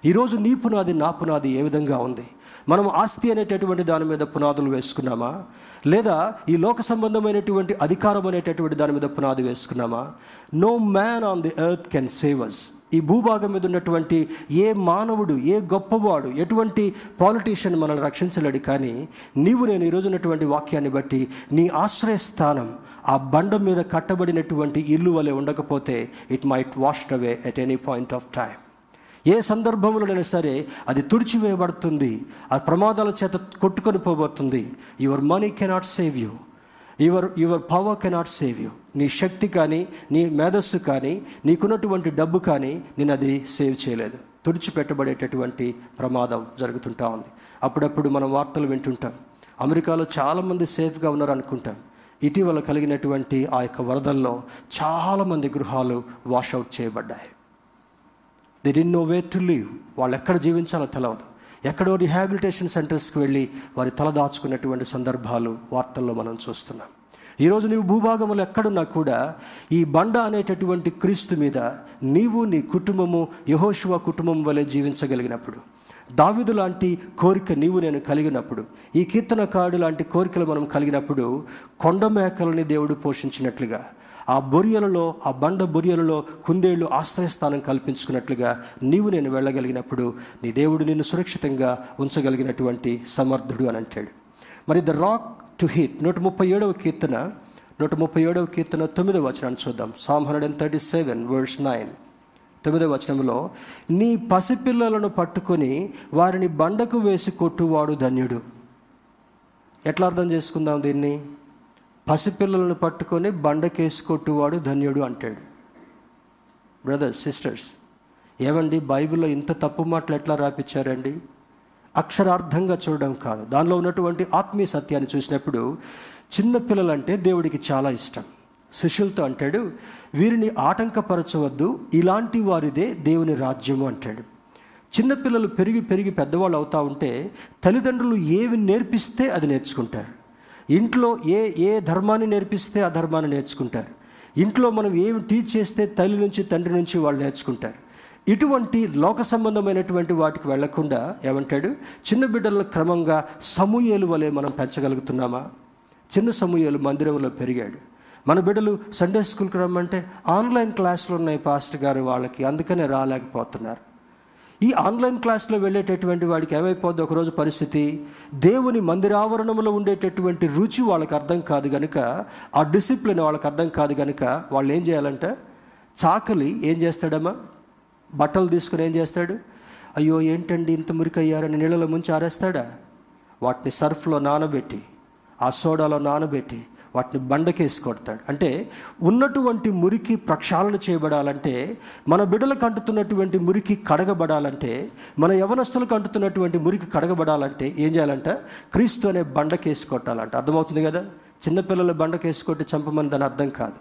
ఈరోజు నీ పునాది నా పునాది ఏ విధంగా ఉంది? మనం ఆస్తి అనేటటువంటి దాని మీద పునాదులు వేసుకున్నామా? లేదా ఈ లోక సంబంధమైనటువంటి అధికారం అనేటటువంటి దాని మీద పునాది వేసుకున్నామా? No man on the earth can save us ఈ భూభాగం మీద ఉన్నటువంటి ఏ మానవుడు ఏ గొప్పవాడు ఎటువంటి పాలిటీషియన్ మనల్ని రక్షించలేడు కానీ నీవు నేను ఈరోజు ఉన్నటువంటి వాక్యాన్ని బట్టి నీ ఆశ్రయస్థానం ఆ బండ మీద కట్టబడినటువంటి ఇల్లు వలె ఉండకపోతే it might washed away at any point of time ఏ సందర్భంలోనైనా సరే అది తుడిచివేయబడుతుంది. ఆ ప్రమాదాల చేత కొట్టుకొని పోబోతుంది your money cannot save you your your power cannot save you నీ శక్తి కానీ నీ మేధస్సు కానీ నీకున్నటువంటి డబ్బు కానీ నేను అది సేవ్ చేయలేదు. తుడిచిపెట్టబడేటటువంటి ప్రమాదం జరుగుతుంటా ఉంది. అప్పుడప్పుడు మనం వార్తలు వింటుంటాం. అమెరికాలో చాలామంది సేఫ్గా ఉన్నారు అనుకుంటాం ఇటీవల కలిగినటువంటి ఆ యొక్క వరదల్లో చాలామంది గృహాలు వాషౌట్ చేయబడ్డాయి. They did no way to live వాళ్ళు ఎక్కడ జీవించాలో తెలియదు ఎక్కడో రిహాబిలిటేషన్ సెంటర్స్కి వెళ్ళి వారి తల దాచుకున్నటువంటి సందర్భాలు వార్తల్లో మనం చూస్తున్నాం. ఈరోజు నీవు భూభాగంలో ఎక్కడున్నా కూడా ఈ బండ అనేటటువంటి క్రీస్తు మీద నీవు నీ కుటుంబము యహోశివ కుటుంబం వలె జీవించగలిగినప్పుడు దావిదు లాంటి కోరిక నీవు నేను కలిగినప్పుడు ఈ కీర్తనకాడు లాంటి కోరికలు మనం కలిగినప్పుడు కొండ మేకలని దేవుడు పోషించినట్లుగా ఆ బొరియలలో ఆ బండ బొరియలలో కుందేళ్ళు ఆశ్రయస్థానం కల్పించుకున్నట్లుగా నీవు నేను వెళ్ళగలిగినప్పుడు నీ దేవుడు నిన్ను సురక్షితంగా ఉంచగలిగినటువంటి సమర్థుడు అని అంటాడు. మరి ద రాక్ టు హిట్ నూట ముప్పై ఏడవ కీర్తన నూట ముప్పై ఏడవ కీర్తన తొమ్మిదవ వచనాన్ని చూద్దాం. Psalm hundred and thirty seven verse nine తొమ్మిదవ వచనంలో నీ పసిపిల్లలను పట్టుకొని వారిని బండకు వేసి కొట్టువాడు ధన్యుడు. ఎట్లా అర్థం చేసుకుందాం దీన్ని? పసిపిల్లలను పట్టుకొని బండకేసి కొట్టువాడు ధన్యుడు అంటాడు. బ్రదర్స్ సిస్టర్స్ ఏమండి బైబిల్లో ఇంత తప్పు మాటలు ఎట్లా రాపించారండి అక్షరార్థంగా చూడడం కాదు. దానిలో ఉన్నటువంటి ఆత్మీయ సత్యాన్ని చూసినప్పుడు చిన్న పిల్లలంటే దేవుడికి చాలా ఇష్టం. శిష్యులతో అంటాడు వీరిని ఆటంకపరచవద్దు ఇలాంటి వారిదే దేవుని రాజ్యము అంటాడు. చిన్నపిల్లలు పెరిగి పెరిగి పెద్దవాళ్ళు అవుతా ఉంటే తల్లిదండ్రులు ఏవి నేర్పిస్తే అది నేర్చుకుంటారు. ఇంట్లో ఏ ఏ ధర్మాన్ని నేర్పిస్తే ఆ ధర్మాన్ని నేర్చుకుంటారు. ఇంట్లో మనం ఏమి టీచ్ చేస్తే తల్లి నుంచి తండ్రి నుంచి వాళ్ళు నేర్చుకుంటారు. ఇటువంటి లోక సంబంధమైనటువంటి వాటికి వెళ్ళకుండా ఏమంటాడు? చిన్న బిడ్డలను క్రమంగా సమూహలు వలె మనం పెంచగలుగుతున్నామా? చిన్న సమూహలు మందిరంలో పెరిగాడు. మన బిడ్డలు సండే స్కూల్కి రమ్మంటే ఆన్లైన్ క్లాసులు ఉన్నాయి పాస్టర్ గారు వాళ్ళకి. అందుకనే రాలేకపోతున్నారు. ఈ ఆన్లైన్ క్లాస్లో వెళ్ళేటటువంటి వాడికి ఏమైపోద్ది? ఒకరోజు పరిస్థితి దేవుని మందిరావరణంలో ఉండేటటువంటి రుచి వాళ్ళకి అర్థం కాదు కనుక ఆ డిసిప్లిన్ వాళ్ళకి అర్థం కాదు కనుక వాళ్ళు ఏం చేయాలంటే? చాకలి ఏం చేస్తాడమ్మా? బట్టలు తీసుకుని ఏం చేస్తాడు? అయ్యో ఏంటండి ఇంత మురికయ్యారని నీళ్ళలో ముంచి ఆరేస్తాడా? వాటిని సర్ఫ్లో నానబెట్టి ఆ సోడాలో నానబెట్టి వాటిని బండకేసి కొడతాడు. అంటే ఉన్నటువంటి మురికి ప్రక్షాళన చేయబడాలంటే మన బిడ్డలకు అంటుతున్నటువంటి మురికి కడగబడాలంటే మన యవనస్తులకు అంటుతున్నటువంటి మురికి కడగబడాలంటే ఏం చేయాలంట? క్రీస్తు అనే బండకేసి కొట్టాలంట. అర్థమవుతుంది కదా? చిన్నపిల్లలు బండకేసి కొట్టి చంపమని దాని అర్థం కాదు.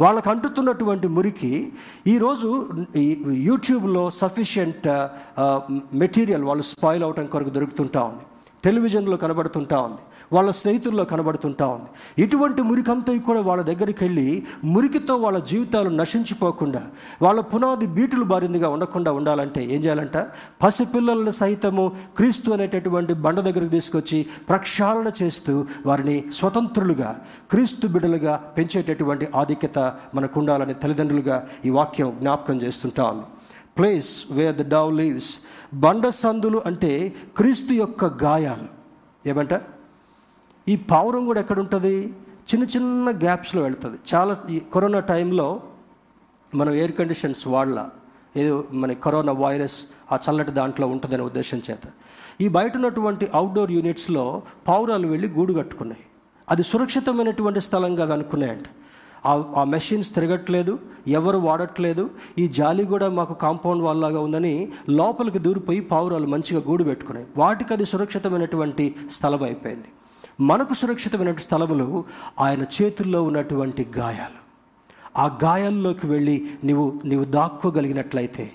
వాళ్ళకు అంటుతున్నటువంటి మురికి ఈరోజు యూట్యూబ్లో సఫిషియంట్ మెటీరియల్ వాళ్ళు స్పాయిల్ అవటం కొరకు దొరుకుతుంటా ఉంది. టెలివిజన్లో కనబడుతుంటా ఉంది. వాళ్ళ స్నేహితుల్లో కనబడుతుంటా ఉంది. ఇటువంటి మురికంతా కూడా వాళ్ళ దగ్గరికి వెళ్ళి మురికితో వాళ్ళ జీవితాలు నశించిపోకుండా వాళ్ళ పునాది బీటులు బారిందిగా ఉండకుండా ఉండాలంటే ఏం చేయాలంట? పసిపిల్లలను సైతము క్రీస్తు అనేటటువంటి బండ దగ్గరికి తీసుకొచ్చి ప్రక్షాళన చేస్తూ వారిని స్వతంత్రులుగా క్రీస్తు బిడ్డలుగా పెంచేటటువంటి ఆధిక్యత మనకు ఉండాలని తల్లిదండ్రులుగా ఈ వాక్యం జ్ఞాపకం చేస్తుంటా ఉంది. Place where the dove lives బండ సందులు అంటే క్రీస్తు యొక్క గాయాలు. ఏమంట? ఈ పావురం కూడా ఎక్కడ ఉంటుంది చిన్న చిన్న గ్యాప్స్లో వెళ్తుంది. చాలా ఈ కరోనా టైంలో మనం ఎయిర్ కండిషన్స్ వాడలా. ఏదో మన కరోనా వైరస్ ఆ చల్లటి దాంట్లో ఉంటుందనే ఉద్దేశం చేత. ఈ బయట ఉన్నటువంటి అవుట్డోర్ యూనిట్స్లో పావురాలు వెళ్ళి గూడు కట్టుకున్నాయి. అది సురక్షితమైనటువంటి స్థలంగా అనుకున్నాయంట ఆ మెషిన్స్ తిరగట్లేదు ఎవరు వాడట్లేదు ఈ జాలి కూడా మాకు కాంపౌండ్ వాళ్ళలాగా ఉందని లోపలికి దూరిపోయి పావురాలు మంచిగా గూడు పెట్టుకున్నాయి. వాటికి అది సురక్షితమైనటువంటి స్థలం అయిపోయింది. మనకు సురక్షితమైనటువంటి స్థలములు ఆయన చేతుల్లో ఉన్నటువంటి గాయాలు. ఆ గాయాల్లోకి వెళ్ళి నీవు నీవు దాక్కోగలిగినట్లయితే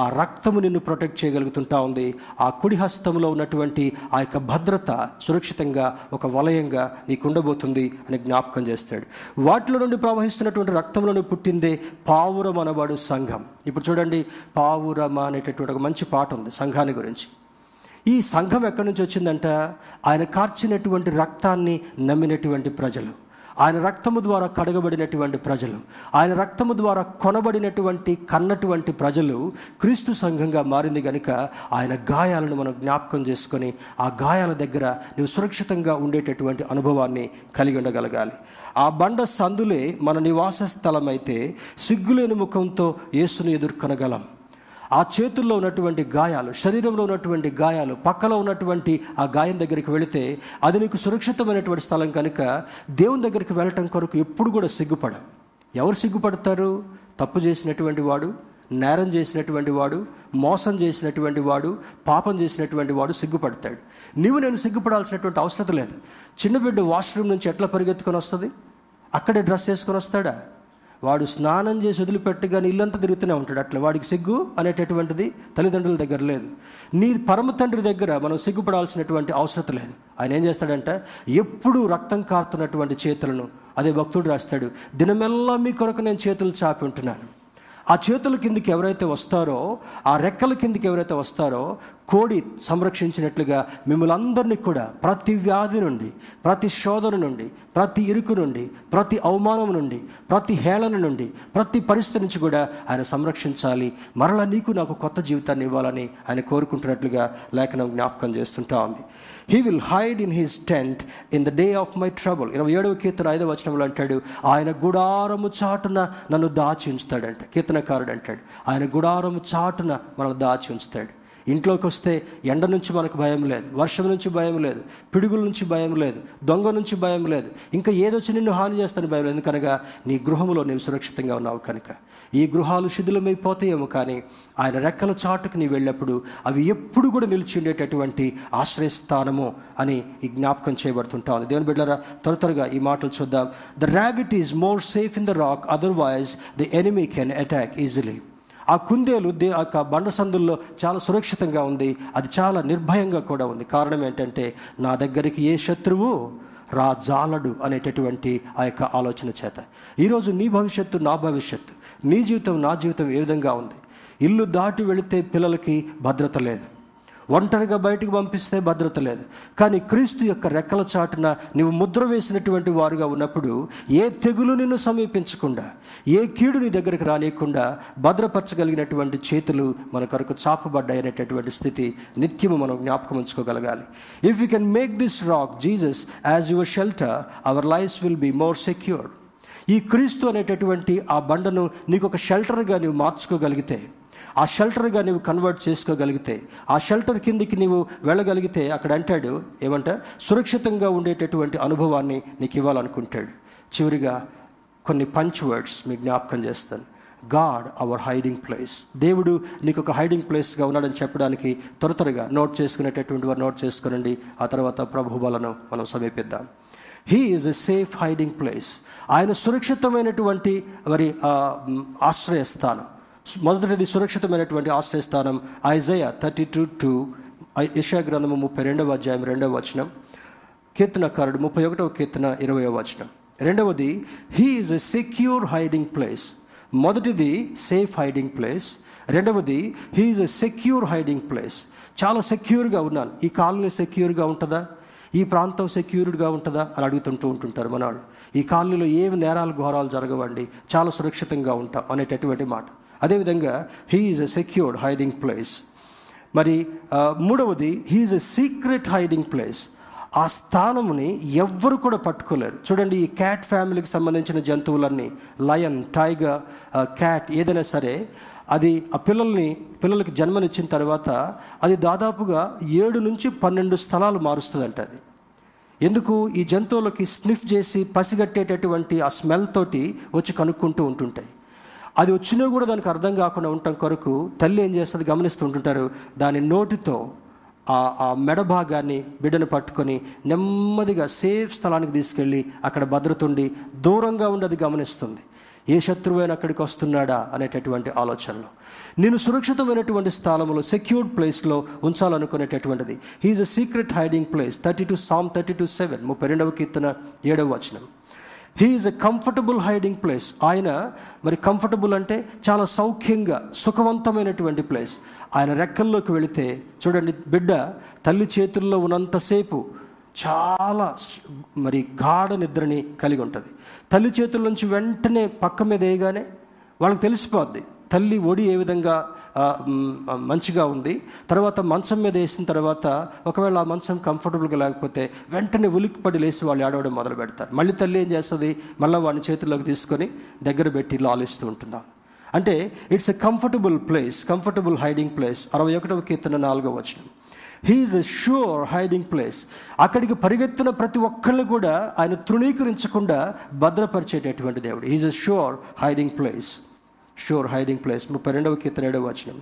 ఆ రక్తము నిన్ను ప్రొటెక్ట్ చేయగలుగుతుంటా ఉంది. ఆ కుడి హస్తంలో ఉన్నటువంటి ఆ యొక్క భద్రత సురక్షితంగా ఒక వలయంగా నీకు ఉండబోతుంది అని జ్ఞాపకం చేస్తాడు. వాటిలో నుండి ప్రవహిస్తున్నటువంటి రక్తంలోనే పుట్టిందే పావురం అనబడు సంఘం. ఇప్పుడు చూడండి పావురమ అనేటటువంటి ఒక మంచి పాట ఉంది సంఘాన్ని గురించి. ఈ సంఘం ఎక్కడి నుంచి వచ్చిందంట? ఆయన కార్చినటువంటి రక్తాన్ని నమ్మినటువంటి ప్రజలు. ఆయన రక్తము ద్వారా కడగబడినటువంటి ప్రజలు ఆయన రక్తము ద్వారా కొనబడినటువంటి కన్నటువంటి ప్రజలు క్రీస్తు సంఘంగా మారింది కనుక ఆయన గాయాలను మనం జ్ఞాపకం చేసుకొని ఆ గాయాల దగ్గర నువ్వు సురక్షితంగా ఉండేటటువంటి అనుభవాన్ని కలిగి ఉండగలగాలి. ఆ బండ సందులే మన నివాస స్థలమైతే సిగ్గులేని ముఖంతో యేసును ఎదుర్కొనగలం. ఆ చేతుల్లో ఉన్నటువంటి గాయాలు శరీరంలో ఉన్నటువంటి గాయాలు పక్కలో ఉన్నటువంటి ఆ గాయం దగ్గరికి వెళితే అది నీకు సురక్షితమైనటువంటి స్థలం కనుక దేవుని దగ్గరికి వెళ్ళటం కొరకు ఎప్పుడు కూడా సిగ్గుపడం ఎవరు సిగ్గుపడతారు? తప్పు చేసినటువంటి వాడు నేరం చేసినటువంటి వాడు మోసం చేసినటువంటి వాడు పాపం చేసినటువంటి వాడు సిగ్గుపడతాడు. నీవు నేను సిగ్గుపడాల్సినటువంటి అవసరం లేదు. చిన్న బిడ్డ వాష్రూమ్ నుంచి ఎట్లా పరిగెత్తుకొని వస్తుంది? అక్కడే డ్రెస్ వేసుకొని వస్తాడా? వాడు స్నానం చేసి వదిలిపెట్టగానే ఇల్లంతా తిరుగుతూనే ఉంటాడు. అట్లా వాడికి సిగ్గు అనేటటువంటిది తల్లిదండ్రుల దగ్గర లేదు. నీ పరమ తండ్రి దగ్గర మనం సిగ్గుపడాల్సినటువంటి అవసరం లేదు. ఆయన ఏం చేస్తాడంటే ఎప్పుడు రక్తం కారుతున్నటువంటి చేతులను అదే భక్తుడు రాస్తాడు దినమెల్లా మీ కొరకు నేను చేతులు చాపి ఉంటున్నాను. ఆ చేతుల కిందికి ఎవరైతే వస్తారో ఆ రెక్కల కిందికి ఎవరైతే వస్తారో కోడి సంరక్షించినట్లుగా మిమ్మల్ని అందరినీ కూడా ప్రతి వ్యాధి నుండి ప్రతి శోధన నుండి ప్రతి ఇరుకు నుండి ప్రతి అవమానం నుండి ప్రతి హేళన నుండి ప్రతి పరిస్థితి నుంచి కూడా ఆయన సంరక్షించాలి. మరలా నీకు నాకు కొత్త జీవితాన్ని ఇవ్వాలని ఆయన కోరుకుంటున్నట్లుగా లేఖనం జ్ఞాపకం చేస్తుంటా ఉంది. He will hide in his tent in the day of my trouble ఇరవై ఏడవ కీర్తన ఐదవ వచనంలో అంటాడు ఆయన గుడారము చాటున నన్ను దాచి ఉంచుతాడంట. కీర్తనకారుడు అంటాడు ఆయన గుడారము చాటున మనల్ని దాచి ఉంచుతాడు. ఇంట్లోకి వస్తే ఎండ నుంచి మనకు భయం లేదు వర్షం నుంచి భయం లేదు పిడుగుల నుంచి భయం లేదు దొంగ నుంచి భయం లేదు. ఇంకా ఏదొచ్చి నిన్ను హాని చేస్తాను భయం లేదు. కనుక నీ గృహంలో నీవు సురక్షితంగా ఉన్నావు కనుక. ఈ గృహాలు శిథిలమైపోతాయేమో కానీ ఆయన రెక్కల చాటుకు నీ వెళ్ళినప్పుడు అవి ఎప్పుడు కూడా నిలిచి ఉండేటటువంటి ఆశ్రయస్థానము అని ఈ జ్ఞాపకం చేయబడుతుంటా ఉంది. దేవుని బిడ్డరా త్వర త్వరగా ఈ మాటలు చూద్దాం. The rabbit is more safe in the rock otherwise the enemy can attack easily ఆ కుందేలు దే ఆ యొక్క బండ సందుల్లో చాలా సురక్షితంగా ఉంది. అది చాలా నిర్భయంగా కూడా ఉంది. కారణం ఏంటంటే నా దగ్గరికి ఏ శత్రువు రా జాలడు అనేటటువంటి ఆ యొక్క ఆలోచన చేత. ఈరోజు నీ భవిష్యత్తు నా భవిష్యత్తు. నీ జీవితం నా జీవితం ఏ విధంగా ఉంది? ఇల్లు దాటి వెళితే పిల్లలకి భద్రత లేదు. ఒంటరిగా బయటికి పంపిస్తే భద్రత లేదు. కానీ క్రీస్తు యొక్క రెక్కల చాటున నీవు ముద్ర వేసినటువంటి వారుగా ఉన్నప్పుడు ఏ తెగులు నిన్ను సమీపించకుండా ఏ కీడు నీ దగ్గరికి రానియకుండా భద్రపరచగలిగినటువంటి చేతులు మన కొరకు చాపబడ్డాయి అనేటటువంటి స్థితి నిత్యము మనం జ్ఞాపకం ఉంచుకోగలగాలి. If you can make this rock Jesus as your shelter our life will be more secured ఈ క్రీస్తు అనేటటువంటి ఆ బండను నీకు ఒక షెల్టర్గా నీవు మార్చుకోగలిగితే ఆ షెల్టర్గా నీవు కన్వర్ట్ చేసుకోగలిగితే ఆ షెల్టర్ కిందికి నీవు వెళ్ళగలిగితే అక్కడ అంటాడు ఏమంట? సురక్షితంగా ఉండేటటువంటి అనుభవాన్ని నీకు ఇవ్వాలనుకుంటాడు. చివరిగా కొన్ని పంచ్ వర్డ్స్ మీ జ్ఞాపకం చేస్తాను. గాడ్ అవర్ హైడింగ్ ప్లేస్ దేవుడు నీకు ఒక హైడింగ్ ప్లేస్గా ఉన్నాడని చెప్పడానికి త్వర త్వరగా నోట్ చేసుకునేటటువంటి వారు నోట్ చేసుకునండి. ఆ తర్వాత ప్రభు బలను మనం సమీపిద్దాం. He is a safe hiding place ఆయన సురక్షితమైనటువంటి మరి ఆశ్రయస్థానం. మొదటిది సురక్షితమైనటువంటి ఆశ్రయస్థానం ఐజయ థర్టీ టూ టూ యశా గ్రంథము ముప్పై రెండవ అధ్యాయం రెండవ వచనం కీర్తనకారుడు ముప్పై ఒకటవ కీర్తన ఇరవయవ వచనం. రెండవది he is a secure hiding place మొదటిది సేఫ్ హైడింగ్ ప్లేస్ రెండవది he is a secure hiding place చాలా సెక్యూర్గా ఉన్నాను. ఈ కాలనీ సెక్యూర్గా ఉంటుందా? ఈ ప్రాంతం సెక్యూర్డ్గా ఉంటుందా? అని అడుగుతుంటూ ఉంటుంటారు మనవాళ్ళు. ఈ కాలనీలో ఏమి నేరాలు ఘోరాలు జరగవండి. చాలా సురక్షితంగా ఉంటాం అనేటటువంటి మాట. అదేవిధంగా he is a secured hiding place మరి మూడవది మూడవది he's a secret hiding place ఆ స్థానముని ఎవ్వరు కూడా పట్టుకోలేరు. చూడండి ఈ క్యాట్ ఫ్యామిలీకి సంబంధించిన జంతువులన్నీ లయన్ టైగర్ క్యాట్ ఏదైనా సరే అది ఆ పిల్లల్ని పిల్లలకి జన్మనిచ్చిన తర్వాత అది దాదాపుగా ఏడు నుంచి పన్నెండు స్థలాలు మారుస్తుందంట అది. ఎందుకు? ఈ జంతువులకి స్నిఫ్ చేసి పసిగట్టేటటువంటి ఆ స్మెల్ తోటి వచ్చి కనుక్కుంటూ ఉంటుంటాయి. అది వచ్చినా కూడా దానికి అర్థం కాకుండా ఉండటం కొరకు తల్లి ఏం చేస్తుంది? గమనిస్తుంటుంటారు. దాని నోటితో ఆ మెడ భాగాన్ని బిడ్డను పట్టుకొని నెమ్మదిగా సేఫ్ స్థలానికి తీసుకెళ్ళి అక్కడ భద్రతుండి దూరంగా ఉండి అది గమనిస్తుంది. ఏ శత్రువైనా అక్కడికి వస్తున్నాడా అనేటటువంటి ఆలోచనలో. నేను సురక్షితమైనటువంటి స్థలంలో సెక్యూర్డ్ ప్లేస్లో ఉంచాలనుకునేటటువంటిది. He's a secret hiding place thirty two psalm thirty two seven ముప్పై రెండవ కీర్తన ఏడవ వచనం. He's a comfortable hiding place ఆయన మరి కంఫర్టబుల్ అంటే చాలా సౌఖ్యంగా సుఖవంతమైనటువంటి ప్లేస్ ఆయన రెక్కల్లోకి వెళితే చూడండి బిడ్డ తల్లి చేతుల్లో ఉన్నంతసేపు చాలా మరి గాఢ నిద్రని కలిగి ఉంటుంది. తల్లి చేతుల నుంచి వెంటనే పక్క మీద వేయగానే వాళ్ళకి తెలిసిపోద్ది. తల్లి ఒడి ఏ విధంగా మంచిగా ఉంది తర్వాత మంచం మీద వేసిన తర్వాత ఒకవేళ ఆ మంచం కంఫర్టబుల్గా లేకపోతే వెంటనే ఉలిక్కిపడి లేచి వాళ్ళు ఆడవడం మొదలు పెడతారు. మళ్ళీ తల్లి ఏం చేస్తుంది? మళ్ళీ వాడిని చేతుల్లోకి తీసుకొని దగ్గర పెట్టి లాలిస్తూ ఉంటుందా? అంటే it's a comfortable place comfortable hiding place. అరవై ఒకటవ కీర్తన నాలుగవ వచనం. He's a sure hiding place. అక్కడికి పరిగెత్తిన ప్రతి ఒక్కరిని కూడా ఆయన తృణీకరించకుండా భద్రపరిచేటటువంటి దేవుడు. He's a sure hiding place. Sure hiding place ముప్పై రెండవ కీర్తన ఏడవ వచనం.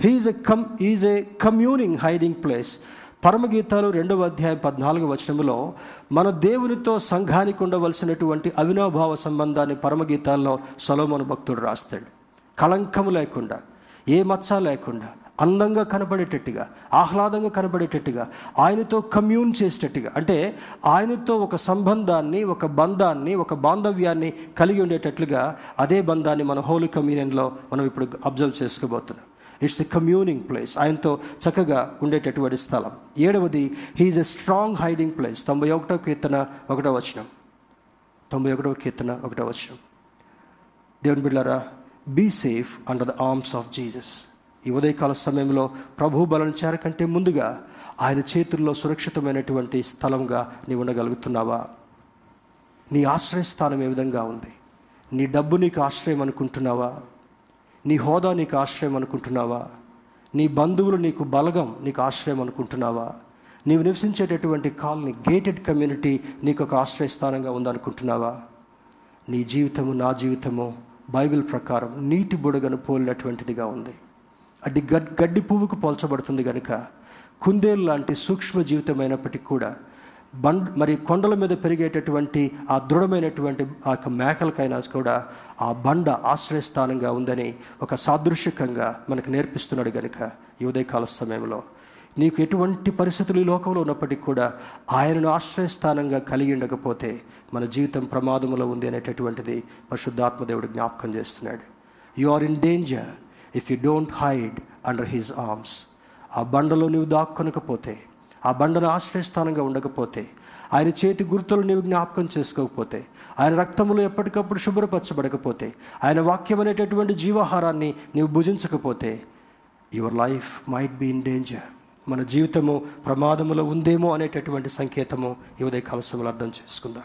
He's a come is a communing hiding place పరమగీతాలు రెండవ అధ్యాయం పద్నాలుగు వచనములో మన దేవునితో సంఘానికి ఉండవలసినటువంటి అవినాభావ సంబంధాన్ని పరమగీతాల్లో సొలోమోను భక్తుడు రాస్తాడు. కళంకము లేకుండా ఏ మచ్చ లేకుండా అందంగా కనబడేటట్టుగా ఆహ్లాదంగా కనబడేటట్టుగా ఆయనతో కమ్యూన్ చేసేటట్టుగా. అంటే ఆయనతో ఒక సంబంధాన్ని ఒక బంధాన్ని ఒక బాంధవ్యాన్ని కలిగి ఉండేటట్లుగా అదే బంధాన్ని మన హోలీ కమ్యూనియన్లో మనం ఇప్పుడు అబ్జర్వ్ చేసుకోబోతున్నాం. ఇట్స్ ఎ కమ్యూనింగ్ ప్లేస్ ఆయనతో చక్కగా ఉండేటటువంటి స్థలం. ఏడవది he's a strong hiding place తొంభై ఒకటో కీర్తన ఒకటో వచనం. తొంభై ఒకటో కీర్తన ఒకటో వచనం. దేవుని బిడ్డారా be safe under the arms of Jesus ఈ ఉదయకాల సమయంలో ప్రభు బలం చేరకంటే ముందుగా ఆయన చేతుల్లో సురక్షితమైనటువంటి స్థలంగా నీవు ఉండగలుగుతున్నావా? నీ ఆశ్రయస్థానం ఏ విధంగా ఉంది? నీ డబ్బు నీకు ఆశ్రయం అనుకుంటున్నావా? నీ హోదా నీకు ఆశ్రయం అనుకుంటున్నావా? నీ బంధువులు నీకు బలగం నీకు ఆశ్రయం అనుకుంటున్నావా? నీవు నివసించేటటువంటి కాలనీ గేటెడ్ కమ్యూనిటీ నీకు ఒక ఆశ్రయస్థానంగా ఉందనుకుంటున్నావా? నీ జీవితము నా జీవితము బైబిల్ ప్రకారం నీటి బుడగను పోలినటువంటిదిగా ఉంది. అది గడ్ గడ్డి పువ్వుకు పోల్చబడుతుంది కనుక కుందేలు లాంటి సూక్ష్మ జీవితమైనప్పటికీ కూడా బండ్ మరి కొండల మీద పెరిగేటటువంటి ఆ దృఢమైనటువంటి ఆ యొక్క మేకలకైనా కూడా ఆ బండ ఆశ్రయస్థానంగా ఉందని ఒక సాదృశ్యకంగా మనకు నేర్పిస్తున్నాడు గనుక ఈ ఉదయకాల సమయంలో. నీకు ఎటువంటి పరిస్థితులు ఈ లోకంలో ఉన్నప్పటికీ కూడా ఆయనను ఆశ్రయస్థానంగా కలిగి ఉండకపోతే మన జీవితం ప్రమాదంలో ఉంది అనేటటువంటిది పరిశుద్ధాత్మదేవుడు జ్ఞాపకం చేస్తున్నాడు. You are in danger if you don't hide under his arms ఆ బండలో నీవు దాక్కొనకపోతే ఆ బండను ఆశ్రయస్థానంగా ఉండకపోతే ఆయన చేతి గుర్తులు నీవు జ్ఞాపకం చేసుకోకపోతే ఆయన రక్తములు ఎప్పటికప్పుడు శుభ్రపరచబడకపోతే ఆయన వాక్యం అనేటటువంటి జీవాహారాన్ని నీవు భుజించకపోతే your life might be in danger మన జీవితము ప్రమాదములో ఉందేమో అనేటటువంటి సంకేతము ఈ ఉదయ సమయంలో అర్థం చేసుకుందాం.